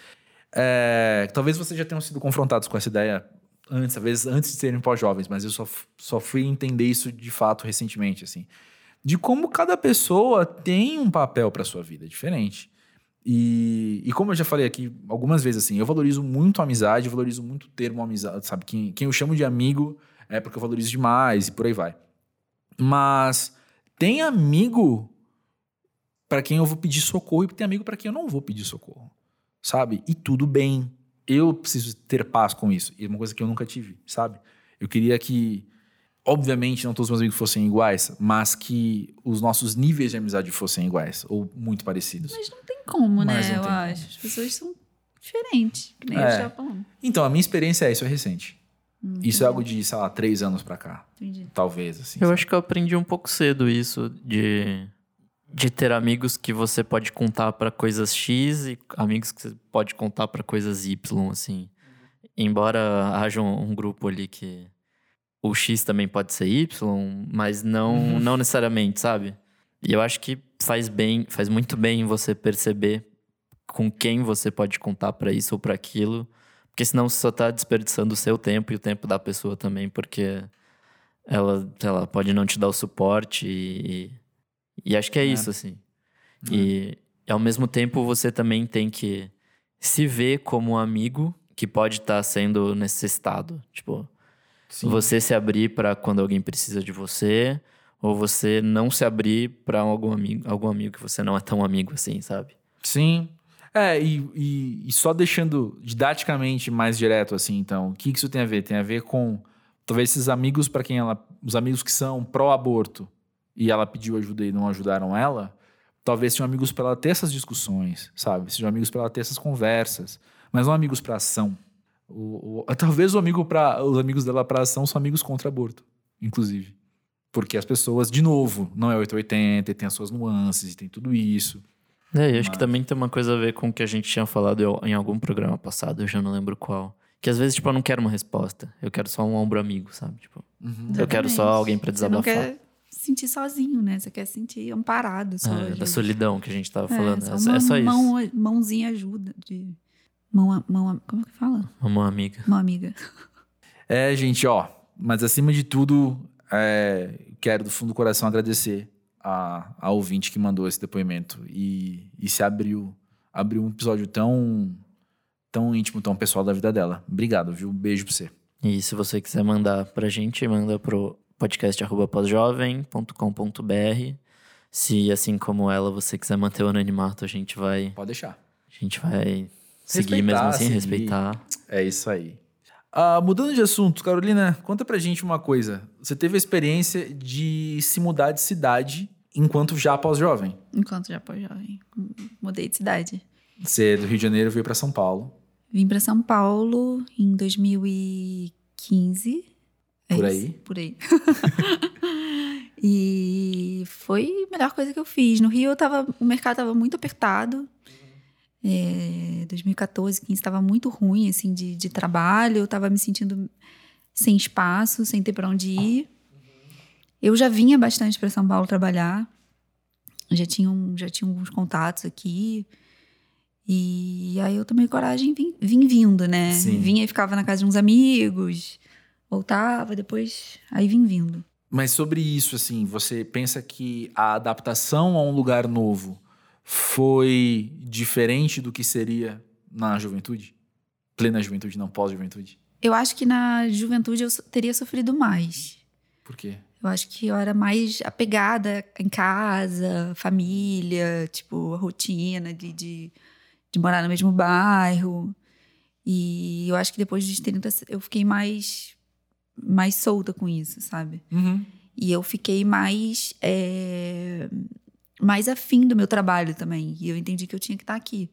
É, talvez vocês já tenham sido confrontados com essa ideia antes, às vezes antes de serem pós-jovens, mas eu só, só fui entender isso de fato recentemente, assim. De como cada pessoa tem um papel para sua vida diferente. E, e como eu já falei aqui algumas vezes, assim, eu valorizo muito a amizade, eu valorizo muito o termo amizade, sabe? Quem, quem eu chamo de amigo é porque eu valorizo demais e por aí vai. Mas tem amigo para quem eu vou pedir socorro e tem amigo para quem eu não vou pedir socorro, sabe? E tudo bem eu preciso ter paz com isso. E é uma coisa que eu nunca tive, sabe? Eu queria que, obviamente, não todos os meus amigos fossem iguais, mas que os nossos níveis de amizade fossem iguais ou muito parecidos. Mas não tem como, né? Eu acho. As pessoas são diferentes, que nem é. eu estava falando. Então, a minha experiência é isso, é recente. Hum, isso é algo de, sei lá, três anos pra cá. Entendi. Talvez, assim. Eu sabe? acho que eu aprendi um pouco cedo isso de de ter amigos que você pode contar para coisas X e amigos que você pode contar para coisas Y, assim. Embora haja um, um, grupo ali que o X também pode ser Y, mas não, uhum. não necessariamente, sabe? E eu acho que faz bem, faz muito bem você perceber com quem você pode contar para isso ou para aquilo, porque senão você só tá desperdiçando o seu tempo e o tempo da pessoa também, porque ela, ela pode não te dar o suporte e, e acho que é, é. isso, assim. É. E ao mesmo tempo você também tem que se ver como um amigo que pode estar tá sendo necessitado. Tipo, Sim. você se abrir para quando alguém precisa de você, ou você não se abrir para algum amigo, algum amigo que você não é tão amigo assim, sabe? Sim. É, e, e, e só deixando didaticamente mais direto assim, então, o que isso tem a ver? Tem a ver com talvez esses amigos para quem ela, os amigos que são pró-aborto e ela pediu ajuda e não ajudaram ela, talvez sejam amigos para ela ter essas discussões, sabe? Sejam amigos para ela ter essas conversas, mas não amigos para ação. O, o, talvez o amigo para os amigos dela para ação são amigos contra aborto, inclusive. Porque as pessoas, de novo, não é 880, e tem as suas nuances, e tem tudo isso. É, e acho que também tem uma coisa a ver com o que a gente tinha falado em algum programa passado, eu já não lembro qual. Que às vezes, tipo, eu não quero uma resposta. Eu quero só um ombro amigo, sabe? Tipo, Uhum. eu quero só alguém pra desabafar. Sentir sozinho, né? Você quer se sentir amparado. Só, É, da solidão que a gente tava É, falando. só É, uma é só isso. Mão, mãozinha ajuda. De... Mão, mão, como é que fala? Uma mão amiga. Mão amiga. É, gente, ó, mas acima de tudo, é, quero do fundo do coração agradecer a, a ouvinte que mandou esse depoimento e, e se abriu, abriu um episódio tão, tão íntimo, tão pessoal da vida dela. Obrigado, viu? Um beijo pra você. E se você quiser mandar pra gente, manda pro podcast.pós-jovem.com.br. Se, assim como ela, você quiser manter o anonimato, a gente vai, Pode deixar. a gente vai seguir Respeitar, mesmo assim, seguir. respeitar. É isso aí. Ah, mudando de assunto, Carolina, conta pra gente uma coisa. Você teve a experiência de se mudar de cidade enquanto já pós-jovem. Enquanto já pós-jovem. Mudei de cidade. Você do Rio de Janeiro veio pra São Paulo. Vim para São Paulo em 2015. É Por isso, aí? Por aí. e foi a melhor coisa que eu fiz. No Rio eu tava, o mercado estava muito apertado. É, 2014, 15 estava muito ruim assim de, de trabalho. Eu estava me sentindo sem espaço, sem ter para onde ir. Eu já vinha bastante para São Paulo trabalhar. Já tinha, um, já tinha alguns contatos aqui. E aí eu tomei coragem e vim, vim vindo, né? Sim. Vinha e ficava na casa de uns amigos, voltava, depois aí vim vindo. Mas sobre isso, assim, você pensa que a adaptação a um lugar novo foi diferente do que seria na juventude? Plena juventude, não pós-juventude? Eu acho que na juventude eu teria sofrido mais. Por quê? Eu acho que eu era mais apegada em casa, família, tipo, a rotina de, de, de morar no mesmo bairro. E eu acho que depois dos 30 eu fiquei mais, mais solta com isso, sabe? Uhum. E eu fiquei mais, é, mais afim do meu trabalho também. E eu entendi que eu tinha que estar aqui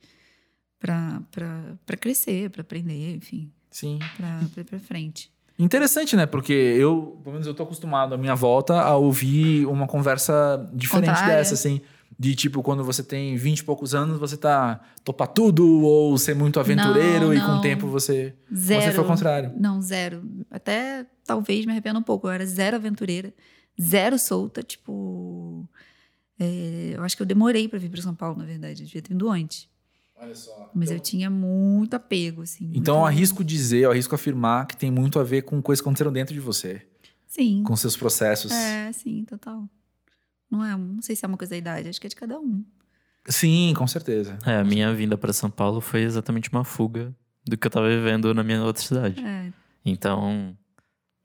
pra, pra, pra crescer, pra aprender, enfim, Sim. pra, pra ir pra frente. Interessante, né? Porque eu, pelo menos eu tô acostumado à minha volta a ouvir uma conversa diferente Contrária. dessa, assim. De tipo, quando você tem 20 e poucos anos, você tá topa tudo, ou ser muito aventureiro, Não, e com o não. tempo você. Zero. Você foi o contrário. Não, zero. Até talvez me arrependa um pouco. Eu era zero aventureira, zero solta. Tipo, é, eu acho que eu demorei pra vir pra São Paulo, na verdade. Eu devia ter vindo antes. Olha só. Mas eu tinha muito apego, assim. Então eu arrisco dizer, eu arrisco afirmar que tem muito a ver com coisas que aconteceram dentro de você, Sim. com seus processos. É, sim, total. Não é, não sei se é uma coisa da idade, acho que é de cada um. Sim, com certeza. É, a minha vinda pra São Paulo foi exatamente uma fuga do que eu tava vivendo na minha outra cidade. É, Então.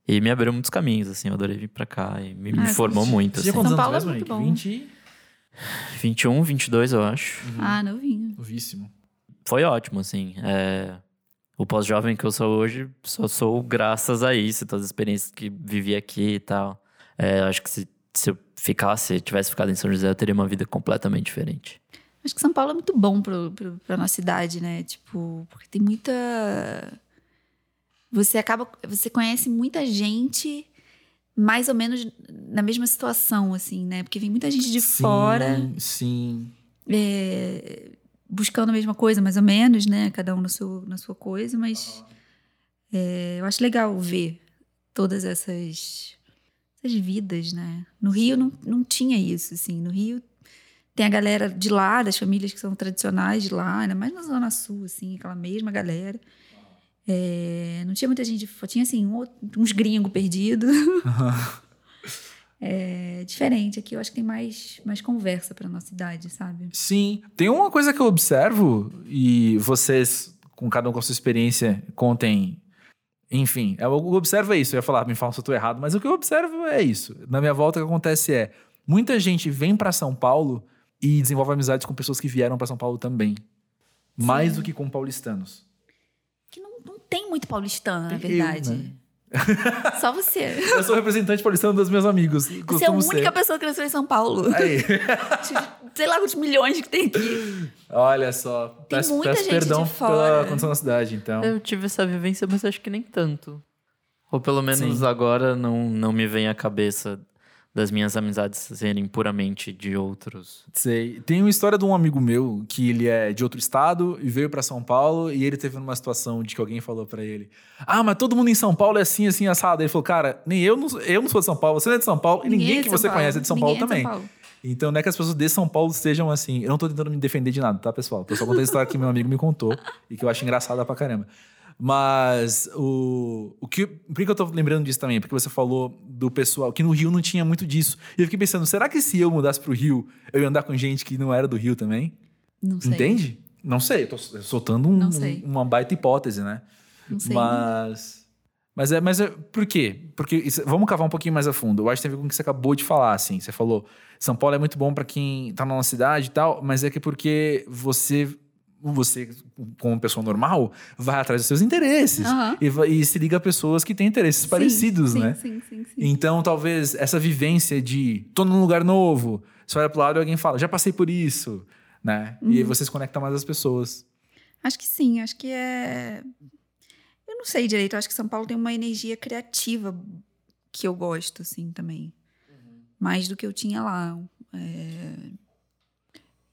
E me abriu muitos caminhos, assim. Eu adorei vir pra cá e me, me Ah, formou sim. muito, Você assim. São Paulo é muito bom. 20? 21, 22, eu acho. Ah, novinho. Novíssimo. Foi ótimo, assim. É, O pós-jovem que eu sou hoje, só sou graças a isso, todas as experiências que vivi aqui e tal. É, acho que se, se eu ficasse, tivesse ficado em São José, eu teria uma vida completamente diferente. Acho que São Paulo é muito bom pro, pro, pra nossa cidade, né? Tipo, porque tem muita. Você acaba. Você conhece muita gente mais ou menos na mesma situação, assim, né? Porque vem muita gente de Sim, fora Sim. é, buscando a mesma coisa, mais ou menos, né? Cada um na sua, na sua coisa, mas é, eu acho legal ver todas essas, essas vidas, né? No Rio não, não tinha isso, assim. No Rio tem a galera de lá, das famílias que são tradicionais de lá, ainda mais na Zona Sul, assim, aquela mesma galera. É, não tinha muita gente tinha assim, um uns gringos perdidos. É diferente aqui, eu acho que tem mais, mais conversa pra nossa idade, sabe? Sim. Tem uma coisa que eu observo, e vocês, com cada um com a sua experiência, contem. Enfim, eu observo é isso. Eu ia falar, me fala se eu tô errado, mas o que eu observo é isso. Na minha volta, o que acontece é: muita gente vem pra São Paulo e desenvolve amizades com pessoas que vieram pra São Paulo também. Mais do que com paulistanos. Que não, não tem muito paulistano, na verdade. eu, né? Só você. Eu sou representante paulistano dos meus amigos. Você é a única ser. pessoa que nasceu em São Paulo. Aí. Sei lá quantos milhões que tem aqui. Olha só. Tem peço, muita peço gente perdão de pela fora. condição da cidade, então. Eu tive essa vivência, mas acho que nem tanto. Ou pelo menos Sim. agora não, não me vem à cabeça das minhas amizades serem puramente de outros. Sei. Tem uma história de um amigo meu que ele é de outro estado e veio pra São Paulo e ele teve uma situação de que alguém falou pra ele: "Ah, mas todo mundo em São Paulo é assim, assim assado". Ele falou: "Cara, nem eu não, eu não sou de São Paulo, você não é de São Paulo e ninguém, é que São você Paulo. conhece é de São Ninguém Paulo é de também". São Paulo. Então não é que as pessoas de São Paulo sejam assim. Eu não tô tentando me defender de nada, tá, pessoal? Tô só contando a história que meu amigo me contou e que eu acho engraçada pra caramba. Mas o, o que. Por que eu tô lembrando disso também? Porque você falou do pessoal, que no Rio não tinha muito disso. E eu fiquei pensando, será que se eu mudasse pro Rio, eu ia andar com gente que não era do Rio também? Não sei. Entende? Não sei, eu tô soltando um- sei. uma baita hipótese, né? Não sei. Mas. Mas é, mas é. Por quê? Porque. isso- vamos cavar um pouquinho mais a fundo. Eu acho que tem a ver com o que você acabou de falar, assim. Você falou, São Paulo é muito bom pra quem tá na nossa cidade e tal, mas é que porque você. Você, como pessoa normal, vai atrás dos seus interesses. Aham. E, e se liga a pessoas que têm interesses Sim, parecidos, sim, né? Sim, sim, sim. Então, talvez essa vivência de tô num lugar novo, você olha pro lado e alguém fala, já passei por isso, né? E aí Uhum. você se conecta mais às pessoas. Acho que sim, acho que é. Eu não sei direito, acho que São Paulo tem uma energia criativa que eu gosto, assim, também. Mais do que eu tinha lá. É...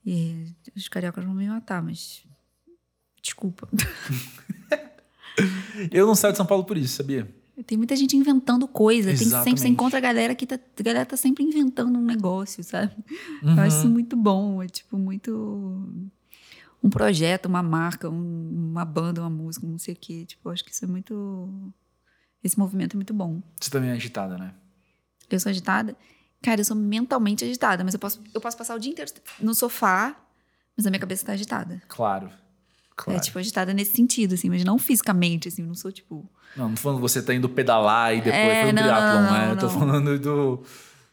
E os cariocas vão me matar, mas. Desculpa. Eu não saio de São Paulo por isso, sabia? Tem muita gente inventando coisa. Tem sempre, Exatamente. você encontra a galera que tá, a galera tá sempre inventando um negócio, sabe? Uhum. Eu acho isso muito bom. É tipo muito. Um projeto, uma marca, um- uma banda, uma música, não sei o quê. Tipo, acho que isso é muito. Esse movimento é muito bom. Você também é agitada, né? Eu sou agitada. Cara, eu sou mentalmente agitada, mas eu posso, eu posso passar o dia inteiro no sofá, mas a minha cabeça tá agitada. Claro. Claro. É, tipo, agitada nesse sentido, assim, mas não fisicamente, assim, eu não sou, tipo. Não, não tô falando que você tá indo pedalar e depois É, foi um não, triatlon, né? Eu tô falando do,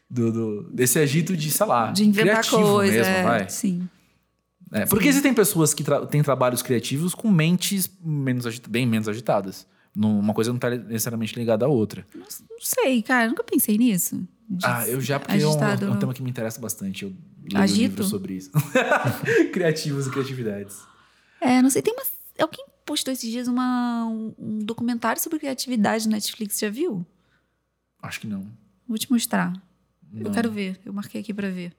do, do- desse agito de, sei lá, De inventar criativo coisa. mesmo, é, vai. Sim. É, porque existem pessoas que tra- têm trabalhos criativos com mentes menos bem menos agitadas. Uma coisa não tá necessariamente ligada à outra. Não, não sei, cara, nunca pensei nisso. Ah, eu já, porque é um, agitado é um tema que me interessa bastante. Eu leio Agito? livros sobre isso. Criativos e criatividades. É, não sei, tem uma. Alguém postou esses dias uma, um, um documentário sobre criatividade no Netflix, já viu? Acho que não. Vou te mostrar. Eu Não. quero ver, eu marquei aqui pra ver.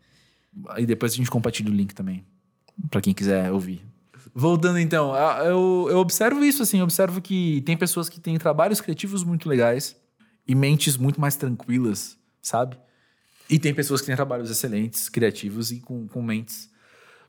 Aí depois a gente compartilha o link também. Pra quem quiser ouvir. Voltando então, eu, eu observo isso assim, eu observo que tem pessoas que têm trabalhos criativos muito legais e mentes muito mais tranquilas, sabe? E tem pessoas que têm trabalhos excelentes, criativos e com, com mentes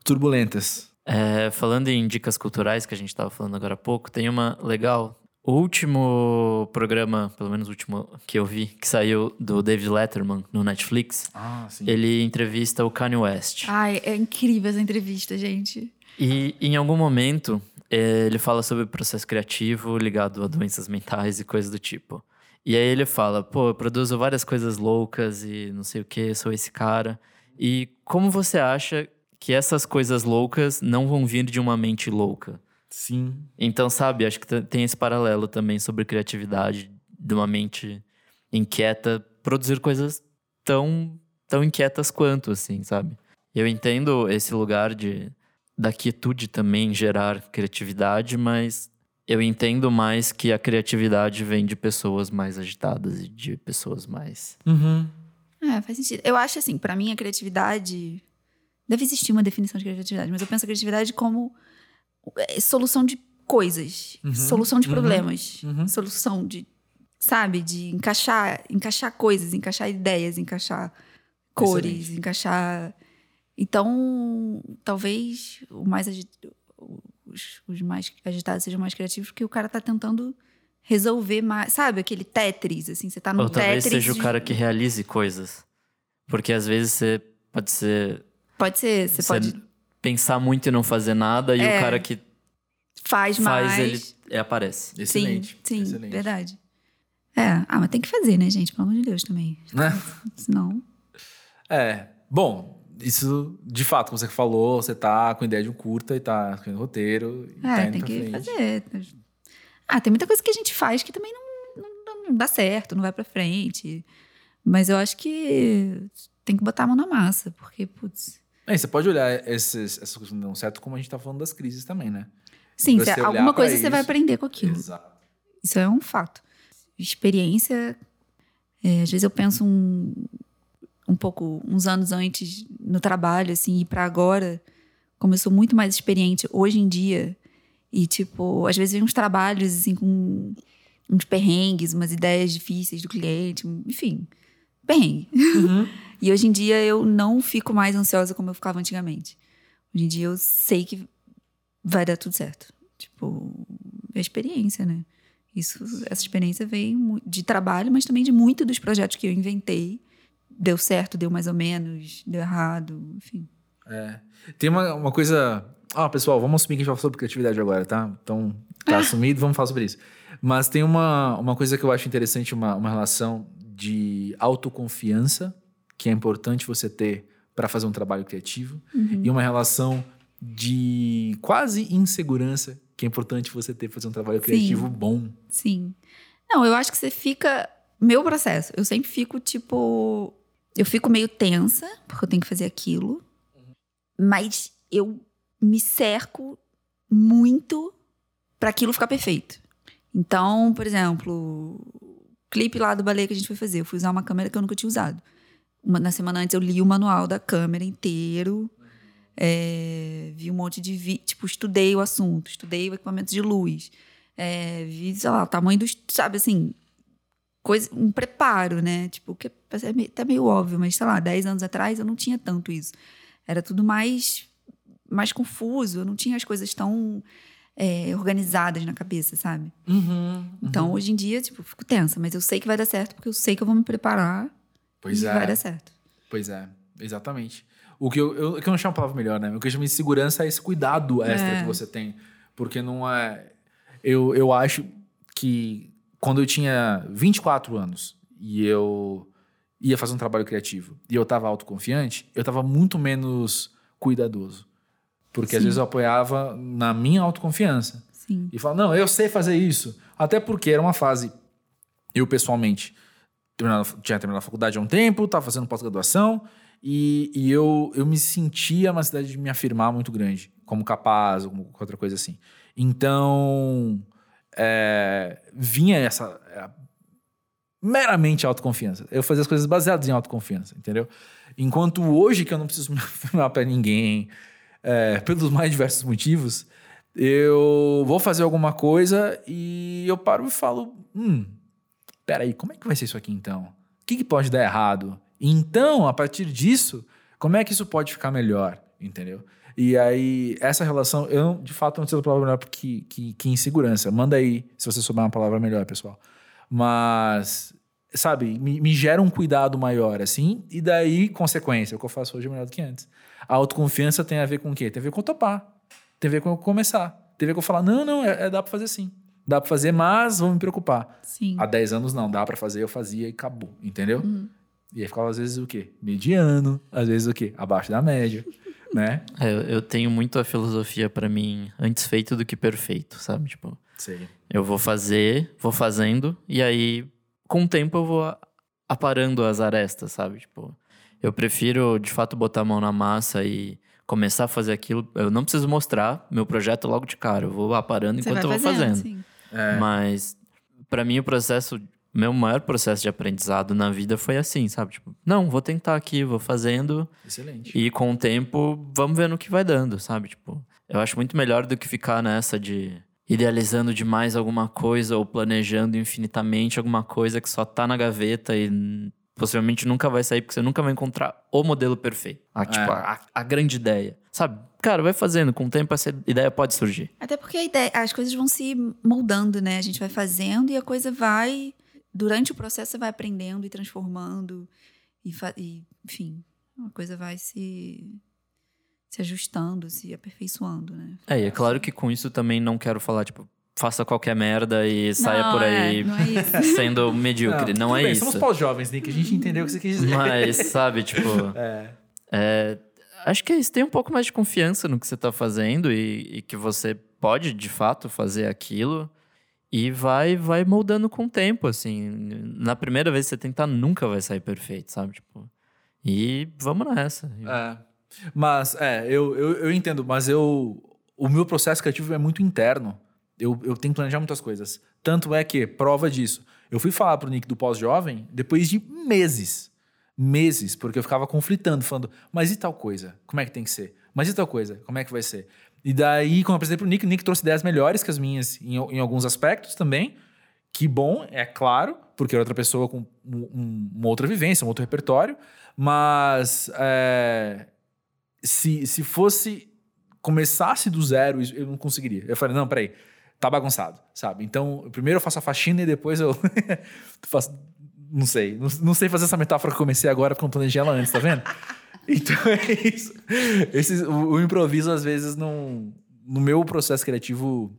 turbulentas. É, falando em dicas culturais que a gente estava falando agora há pouco, tem uma legal. O último programa, pelo menos o último que eu vi, que saiu do David Letterman no Netflix, Ah, sim. ele entrevista o Kanye West. Ai, é incrível essa entrevista, gente. E em algum momento eh, ele fala sobre o processo criativo ligado a doenças mentais e coisas do tipo. E aí ele fala, pô, eu produzo várias coisas loucas e não sei o que, sou esse cara. E como você acha que essas coisas loucas não vão vir de uma mente louca? Sim. Então, sabe, acho que tem esse paralelo também sobre criatividade de uma mente inquieta produzir coisas tão, tão inquietas quanto, assim, sabe? Eu entendo esse lugar de da quietude também gerar criatividade, mas eu entendo mais que a criatividade vem de pessoas mais agitadas e de pessoas mais. Uhum. É, faz sentido. Eu acho assim, pra mim a criatividade. Deve existir uma definição de criatividade, mas eu penso a criatividade como é, solução de coisas, Uhum, solução de uhum, problemas, uhum. solução de, sabe, de encaixar, encaixar coisas, encaixar ideias, encaixar cores, Excelente. encaixar. Então, talvez o mais agi- os, os mais agitados sejam mais criativos porque o cara tá tentando resolver mais, sabe, aquele Tetris, assim, você tá no Ou talvez Tetris. seja o cara que realize coisas. Porque às vezes você pode ser. Pode ser, você pode pensar muito e não fazer nada, e É. o cara que faz faz, mais. ele é, aparece. Excelente. Sim, sim, excelente. verdade. É, ah, mas tem que fazer, né, gente? Pelo amor de Deus também. Né? Senão. É. Bom, isso, de fato, como você falou, você tá com ideia de um curta e tá escrevendo roteiro. E tá É, indo tem que frente. fazer. Ah, tem muita coisa que a gente faz que também não, não, não dá certo, não vai pra frente. Mas eu acho que tem que botar a mão na massa, porque, putz. É, você pode olhar esses, essas coisas que não dão certo, como a gente tá falando das crises também, né? Sim, cê- alguma coisa você vai isso. aprender com aquilo. Exato. Isso é um fato. Experiência. é, às vezes eu penso um, um pouco, uns anos antes no trabalho, assim, e para agora, como eu sou muito mais experiente hoje em dia, e tipo, às vezes vem uns trabalhos, assim, com uns perrengues, umas ideias difíceis do cliente, enfim, perrengue. Uhum. E hoje em dia eu não fico mais ansiosa como eu ficava antigamente. Hoje em dia eu sei que vai dar tudo certo. Tipo, é experiência, né? Isso, essa experiência veio de trabalho, mas também de muito dos projetos que eu inventei. Deu certo, deu mais ou menos, deu errado, enfim. É. Tem uma, uma coisa. Ah, pessoal, vamos assumir que a gente vai falar sobre criatividade agora, tá? Então, tá assumido, vamos falar sobre isso. Mas tem uma, uma coisa que eu acho interessante, uma, uma relação de autoconfiança, que é importante você ter para fazer um trabalho criativo, e uma relação de quase insegurança, que é importante você ter para fazer um trabalho Sim. criativo bom. Sim. Não, eu acho que você fica. Meu processo, eu sempre fico tipo. Eu fico meio tensa, porque eu tenho que fazer aquilo. Mas eu me cerco muito para aquilo ficar perfeito. Então, por exemplo, clipe lá do balé que a gente foi fazer, eu fui usar uma câmera que eu nunca tinha usado. Uma, na semana antes eu li o manual da câmera inteiro. é, vi um monte de vi, tipo, estudei o assunto, estudei o equipamento de luz. É, vi, sei lá, o tamanho dos. Sabe assim. Coisa, um preparo, né? Tipo, que é meio- até meio óbvio, mas sei lá, 10 anos atrás eu não tinha tanto isso. Era tudo mais, mais confuso, eu não tinha as coisas tão é, organizadas na cabeça, sabe? Então, hoje em dia, tipo, fico tensa, mas eu sei que vai dar certo, porque eu sei que eu vou me preparar Pois e é. vai dar certo. Pois é, exatamente. O que eu, eu, que eu não chamo a palavra melhor, né? O que eu chamo de segurança é esse cuidado extra É. que você tem. Porque não é. Eu, eu acho que quando eu tinha 24 anos e eu ia fazer um trabalho criativo e eu tava autoconfiante, eu tava muito menos cuidadoso. Porque às Sim. vezes eu apoiava na minha autoconfiança. Sim. E fala, não, eu sei fazer isso. Até porque era uma fase, eu pessoalmente, tinha terminado a faculdade há um tempo, estava fazendo pós-graduação, e, e eu, eu me sentia uma cidade de me afirmar muito grande, como capaz, ou como outra coisa assim. Então, é, vinha essa é, meramente autoconfiança. Eu fazia as coisas baseadas em autoconfiança, entendeu? Enquanto hoje, que eu não preciso me afirmar para ninguém, é, pelos mais diversos motivos, eu vou fazer alguma coisa e eu paro e falo: hum, peraí, como é que vai ser isso aqui então? O que, que pode dar errado? Então, a partir disso, como é que isso pode ficar melhor? Entendeu? E aí, essa relação, eu não- de fato não sei a palavra melhor que, que, que insegurança. Manda aí, se você souber uma palavra melhor, pessoal. Mas, sabe, me, me gera um cuidado maior, assim, e daí, consequência, o que eu faço hoje é melhor do que antes. A autoconfiança tem a ver com o quê? Tem a ver com eu topar. Tem a ver com eu começar. Tem a ver com eu falar, não, não, é, é- dá pra fazer sim. Dá pra fazer, mas vou me preocupar. Sim. Há 10 anos não, dá pra fazer, eu fazia e acabou, entendeu? Uhum. E aí ficava às vezes o quê? Mediano, às vezes o quê? Abaixo da média, né? É, eu, tenho muito a filosofia pra mim, antes feito do que perfeito, sabe? Tipo, Sei. eu vou fazer, vou fazendo, e aí, com o tempo, eu vou aparando as arestas, sabe? Tipo, eu prefiro, de fato, botar a mão na massa e começar a fazer aquilo. Eu não preciso mostrar meu projeto logo de cara, eu vou aparando Você enquanto vai eu vou fazendo. sim. É. Mas, pra mim, o processo, meu maior processo de aprendizado na vida foi assim, sabe? Tipo, não, vou tentar aqui, vou fazendo. Excelente. E com o tempo, vamos vendo o que vai dando, sabe? Tipo, eu acho muito melhor do que ficar nessa de idealizando demais alguma coisa ou planejando infinitamente alguma coisa que só tá na gaveta e possivelmente nunca vai sair, porque você nunca vai encontrar o modelo perfeito. A, tipo, a, a grande ideia. Sabe? Cara, vai fazendo, com o tempo essa ideia pode surgir. Até porque a ideia, as coisas vão se moldando, né? A gente vai fazendo e a coisa vai. Durante o processo, você vai aprendendo e transformando. E, e, enfim, a coisa vai se, se ajustando, se aperfeiçoando, né? É, e é claro que com isso também não quero falar, tipo, faça qualquer merda e saia Não, por é, aí não é isso. sendo medíocre. Não, tudo é bem, isso. Somos pós-jovens, Nick, a gente entendeu o que você quis dizer. Mas, sabe, tipo. É. é, acho que é isso. Tem um pouco mais de confiança no que você tá fazendo e, e que você pode, de fato, fazer aquilo. E vai, vai moldando com o tempo, assim. Na primeira vez que você tentar, nunca vai sair perfeito, sabe? Tipo, e vamos nessa. É. Mas, é, eu, eu, eu entendo, mas eu. O meu processo criativo é muito interno. Eu, eu tenho que planejar muitas coisas. Tanto é que, prova disso, eu fui falar pro Nick do pós-jovem depois de meses. Meses, porque eu ficava conflitando, falando, mas e tal coisa? Como é que tem que ser? Mas e tal coisa? Como é que vai ser? E daí, quando eu apresentei pro Nick, o Nick trouxe ideias melhores que as minhas em, em alguns aspectos também. Que bom, é claro, porque era outra pessoa com um, uma outra vivência, um outro repertório. Mas é, se, se fosse começasse do zero, eu não conseguiria. Eu falei, não, peraí, tá bagunçado, sabe? Então, primeiro eu faço a faxina e depois eu faço. Não sei. Não, não, sei fazer essa metáfora que eu comecei agora porque eu planejei ela antes, tá vendo? Então é isso. Esse, o, o, improviso, às vezes, não. No meu processo criativo.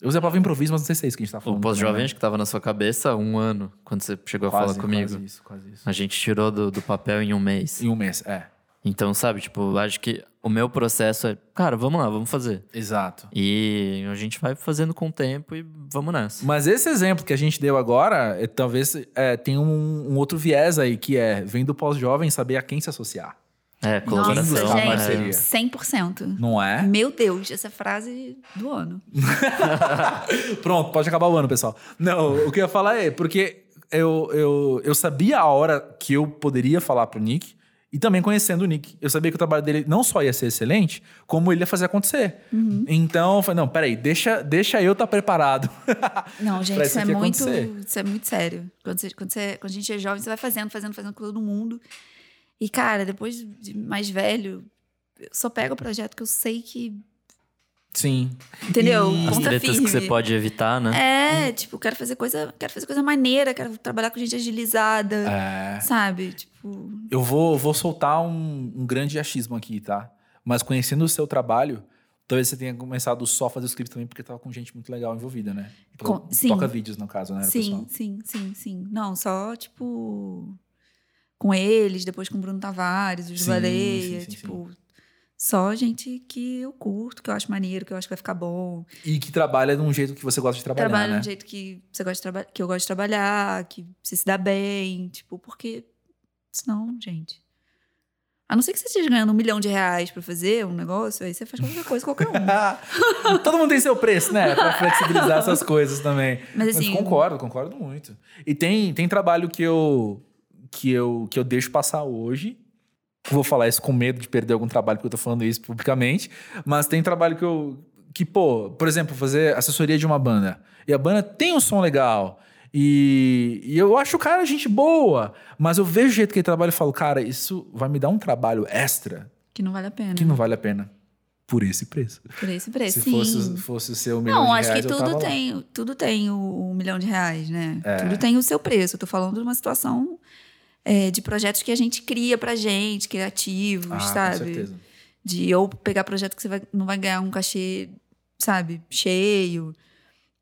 Eu usei a palavra improviso, mas não sei se é isso que a gente tá falando. O pós-jovem né? que tava na sua cabeça um ano, quando você chegou quase, a falar comigo. Quase isso, quase isso. A gente tirou do, do papel em um mês. Em um mês, é. Então, sabe, tipo, acho que o meu processo é, cara, vamos lá, vamos fazer. Exato. E a gente vai fazendo com o tempo e vamos nessa. Mas esse exemplo que a gente deu agora, é, talvez é, tenha um, um, outro viés aí, que é, vem do pós-jovem saber a quem se associar. É, colaboração. Nossa, gente, parceria. 100%. Não é? Meu Deus, essa frase do ano. Pronto, pode acabar o ano, pessoal. Não, o que eu ia falar é, porque eu, eu, eu sabia a hora que eu poderia falar pro Nick, e também conhecendo o Nick. Eu sabia que o trabalho dele não só ia ser excelente, como ele ia fazer acontecer. Uhum. Então, eu falei, não, peraí, deixa, deixa eu estar tá preparado. Não, gente, isso, isso é muito, isso é muito sério. Quando, você, quando, você, quando a gente é jovem, você vai fazendo, fazendo, fazendo com todo mundo. E, cara, depois de mais velho, eu só pego o projeto que eu sei que Sim. Entendeu? E... As tretas firme. que você pode evitar, né? É, tipo, quero fazer coisa, quero fazer coisa maneira, quero trabalhar com gente agilizada. É. Sabe? Tipo. Eu vou, vou soltar um, um grande achismo aqui, tá? Mas conhecendo o seu trabalho, talvez você tenha começado só a fazer o script também porque tava com gente muito legal envolvida, né? Com, sim. Toca vídeos, no caso, né? Sim, pessoal? sim, sim, sim. Não, só, tipo. Com eles, depois com o Bruno Tavares, os sim, Baleia, sim, sim, tipo. Sim só gente que eu curto, que eu acho maneiro, que eu acho que vai ficar bom. E que trabalha de um jeito que você gosta de trabalhar, Trabalha né? de um jeito que você gosta de trabalhar, que eu gosto de trabalhar, que você se dá bem, tipo, porque senão, gente. A não ser que você esteja ganhando um milhão de reais para fazer um negócio, aí você faz qualquer coisa, qualquer um. Todo mundo tem seu preço, né? Pra flexibilizar essas coisas também. Mas, assim, Mas concordo, concordo muito. E tem, tem trabalho que eu, que, eu, que eu deixo passar hoje vou falar isso com medo de perder algum trabalho, porque eu tô falando isso publicamente, mas tem trabalho que eu. Que, pô, por exemplo, fazer assessoria de uma banda. E a banda tem um som legal. E, e, eu acho o cara gente boa, mas eu vejo o jeito que ele trabalha e falo, cara, isso vai me dar um trabalho extra. Que não vale a pena. Que não vale a pena. Por esse preço. Por esse preço, Se sim. fosse, fosse o seu milhão não, de reais, acho que tudo tem, tudo tem o, o, milhão de reais, né? É. Tudo tem o seu preço. Eu tô falando de uma situação é, de projetos que a gente cria pra gente, criativos, ah, sabe? Com certeza. De ou pegar projeto que você vai, não vai ganhar um cachê, sabe, cheio.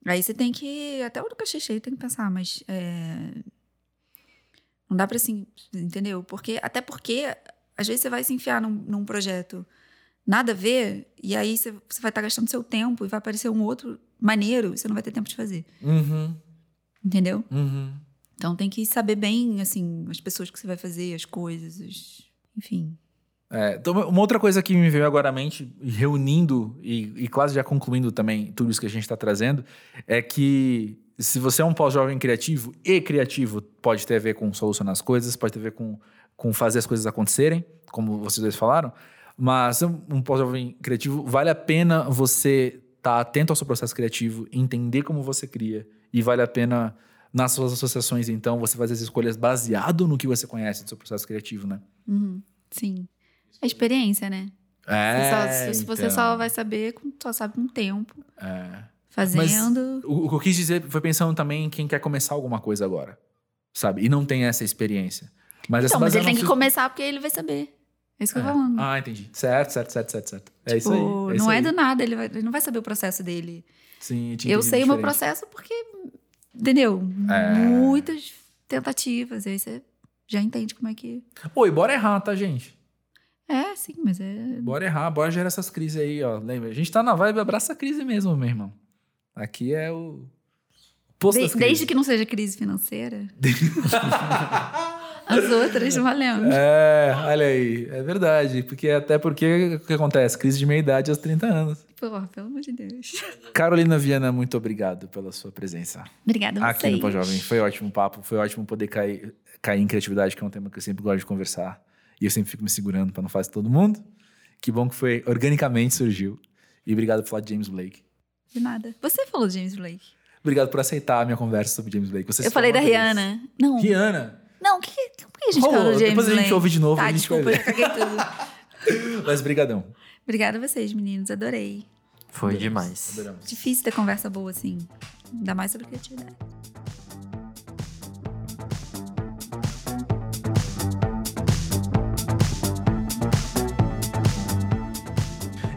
Aí você tem que. Até o cachê cheio tem que pensar, mas. É, não dá pra assim, entendeu? Porque, até porque, às vezes você vai se enfiar num, num projeto nada a ver, e aí você, você vai estar tá gastando seu tempo e vai aparecer um outro maneiro, e você não vai ter tempo de fazer. Uhum. Entendeu? Uhum. Então tem que saber bem, assim, as pessoas que você vai fazer, as coisas, enfim. É, então uma outra coisa que me veio agora à mente, reunindo e, e quase já concluindo também tudo isso que a gente está trazendo, é que se você é um pós-jovem criativo, e criativo pode ter a ver com solucionar as coisas, pode ter a ver com, com fazer as coisas acontecerem, como vocês dois falaram, mas um pós-jovem criativo, vale a pena você estar tá atento ao seu processo criativo, entender como você cria, e vale a pena nas suas associações, então, você faz as escolhas baseado no que você conhece do seu processo criativo, né? Uhum, sim. A experiência, né? É, você só, então. você só vai saber, só sabe com o tempo. É. Fazendo. Mas o, o que eu quis dizer foi pensando também em quem quer começar alguma coisa agora, sabe? E não tem essa experiência. Mas, então, mas ele tem que começar porque ele vai saber. É isso que é. eu tô falando. Ah, entendi. Certo, certo, certo, certo, certo. É tipo, isso aí. É não isso é aí. do nada, ele, vai, ele não vai saber o processo dele. Sim, Eu sei o meu processo porque Entendeu? É... Muitas tentativas. Aí você já entende como é que. Oi, bora errar, tá, gente? É, sim, mas é. Bora errar, bora gerar essas crises aí, ó. Lembra? A gente tá na vibe, abraça a crise mesmo, meu irmão. Aqui é o. Posto De- desde que não seja crise financeira. As outras valendo. É, olha aí, é verdade. Porque até porque o que acontece? Crise de meia-idade aos 30 anos. Pô, pelo amor de Deus. Carolina Viana, muito obrigado pela sua presença Obrigada a aqui vocês. no Pós-Jovem. Foi ótimo o papo, foi ótimo poder cair, cair em criatividade, que é um tema que eu sempre gosto de conversar. E eu sempre fico me segurando para não fazer todo mundo. Que bom que foi, organicamente surgiu. E obrigado por falar de James Blake. De nada. Você falou de James Blake. Obrigado por aceitar a minha conversa sobre James Blake. Você eu falei da vez. Rihanna. Não. Rihanna? Não, que, que, por que a gente Rolou. falou James Depois a gente ouve de novo e Tá, a gente desculpa, caguei tudo. Mas brigadão. Obrigada a vocês, meninos. Adorei. Foi Adoramos, demais. adoramos. Difícil ter conversa boa assim. Ainda mais sobre criatividade.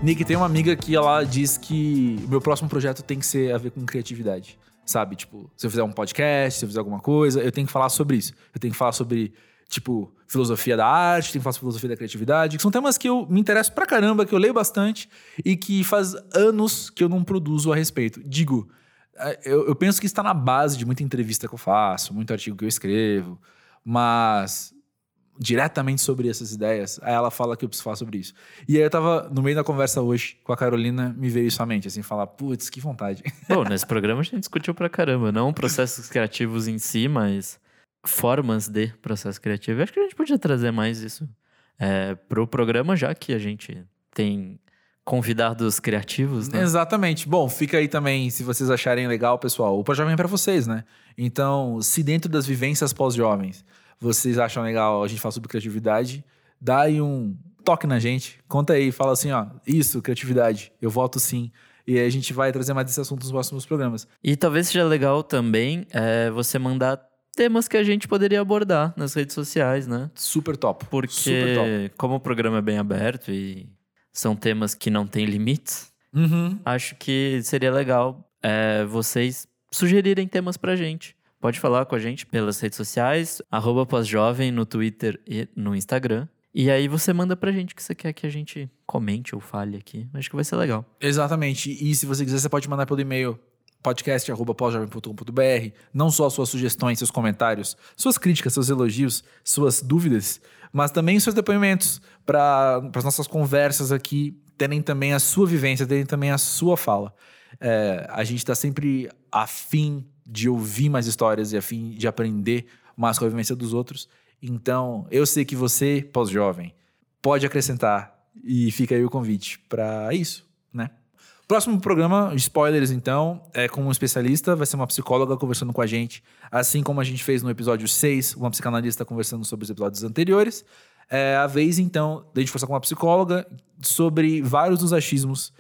Nick, tem uma amiga que ela diz que o meu próximo projeto tem que ser a ver com criatividade. Sabe? Tipo, se eu fizer um podcast, se eu fizer alguma coisa, eu tenho que falar sobre isso. Eu tenho que falar sobre, tipo, filosofia da arte, tenho que falar sobre filosofia da criatividade, que são temas que eu me interesso pra caramba, que eu leio bastante e que faz anos que eu não produzo a respeito. Digo, eh, eu, eu penso que está na base de muita entrevista que eu faço, muito artigo que eu escrevo, mas diretamente sobre essas ideias, aí ela fala que eu preciso falar sobre isso. E aí eu tava no meio da conversa hoje com a Carolina, me veio isso à mente, assim, falar, putz, que vontade. Bom, nesse programa a gente discutiu pra caramba. Não processos criativos em si, mas formas de processo criativo. Eu acho que a gente podia trazer mais isso é, pro programa, já que a gente tem convidados criativos, né? Exatamente. Bom, fica aí também, se vocês acharem legal, pessoal, o pós-jovem é pra vocês, né? Então, se dentro das vivências pós-jovens vocês acham legal a gente falar sobre criatividade, dá aí um toque na gente, conta aí, fala assim, ó, isso, criatividade, eu voto sim. E aí a gente vai trazer mais desse assunto nos próximos programas. E talvez seja legal também é, você mandar temas que a gente poderia abordar nas redes sociais, né? Super top. Porque Super top. como o programa é bem aberto e são temas que não têm limites, Uhum. acho que seria legal é, vocês sugerirem temas pra gente. Pode falar com a gente pelas redes sociais, arroba pós-jovem no Twitter e no Instagram. E aí você manda pra gente o que você quer que a gente comente ou fale aqui. Acho que vai ser legal. Exatamente. E se você quiser, você pode mandar pelo e-mail podcast.pós-jovem.com.br. Não só suas sugestões, seus comentários, suas críticas, seus elogios, suas dúvidas, mas também seus depoimentos para as nossas conversas aqui terem também a sua vivência, terem também a sua fala. É, a gente está sempre afim de ouvir mais histórias e afim de aprender mais com a vivência dos outros. Então, eu sei que você, pós-jovem, pode acrescentar e fica aí o convite para isso, né? Próximo programa, spoilers então, é com um especialista, vai ser uma psicóloga conversando com a gente, assim como a gente fez no episódio 6, uma psicanalista conversando sobre os episódios anteriores. É a vez então da gente conversar com uma psicóloga sobre vários dos achismos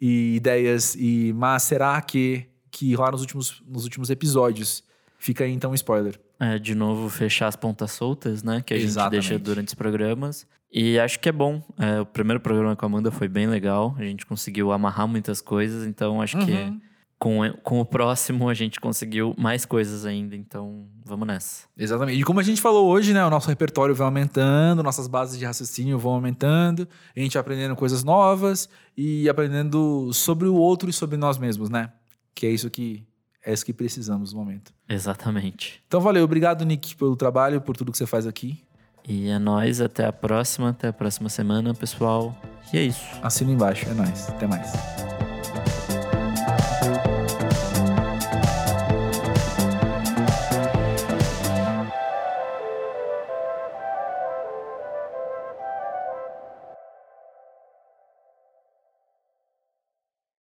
e ideias e mas será que que rola nos últimos nos últimos episódios. Fica aí então um spoiler. É, de novo, fechar as pontas soltas, né? Que a gente Exatamente. deixa durante os programas. E acho que é bom. É, o primeiro programa com a Amanda foi bem legal. A gente conseguiu amarrar muitas coisas. Então, acho que Uhum. Com, com o próximo a gente conseguiu mais coisas ainda. Então, vamos nessa. Exatamente. E como a gente falou hoje, né? O nosso repertório vai aumentando, nossas bases de raciocínio vão aumentando, a gente vai aprendendo coisas novas e aprendendo sobre o outro e sobre nós mesmos, né? Que é isso que é isso que precisamos no momento. Exatamente. Então valeu, obrigado Nick pelo trabalho, por tudo que você faz aqui. E é nóis. Até a próxima. Até a próxima semana, pessoal. E é isso. Assina embaixo, é nóis. Até mais.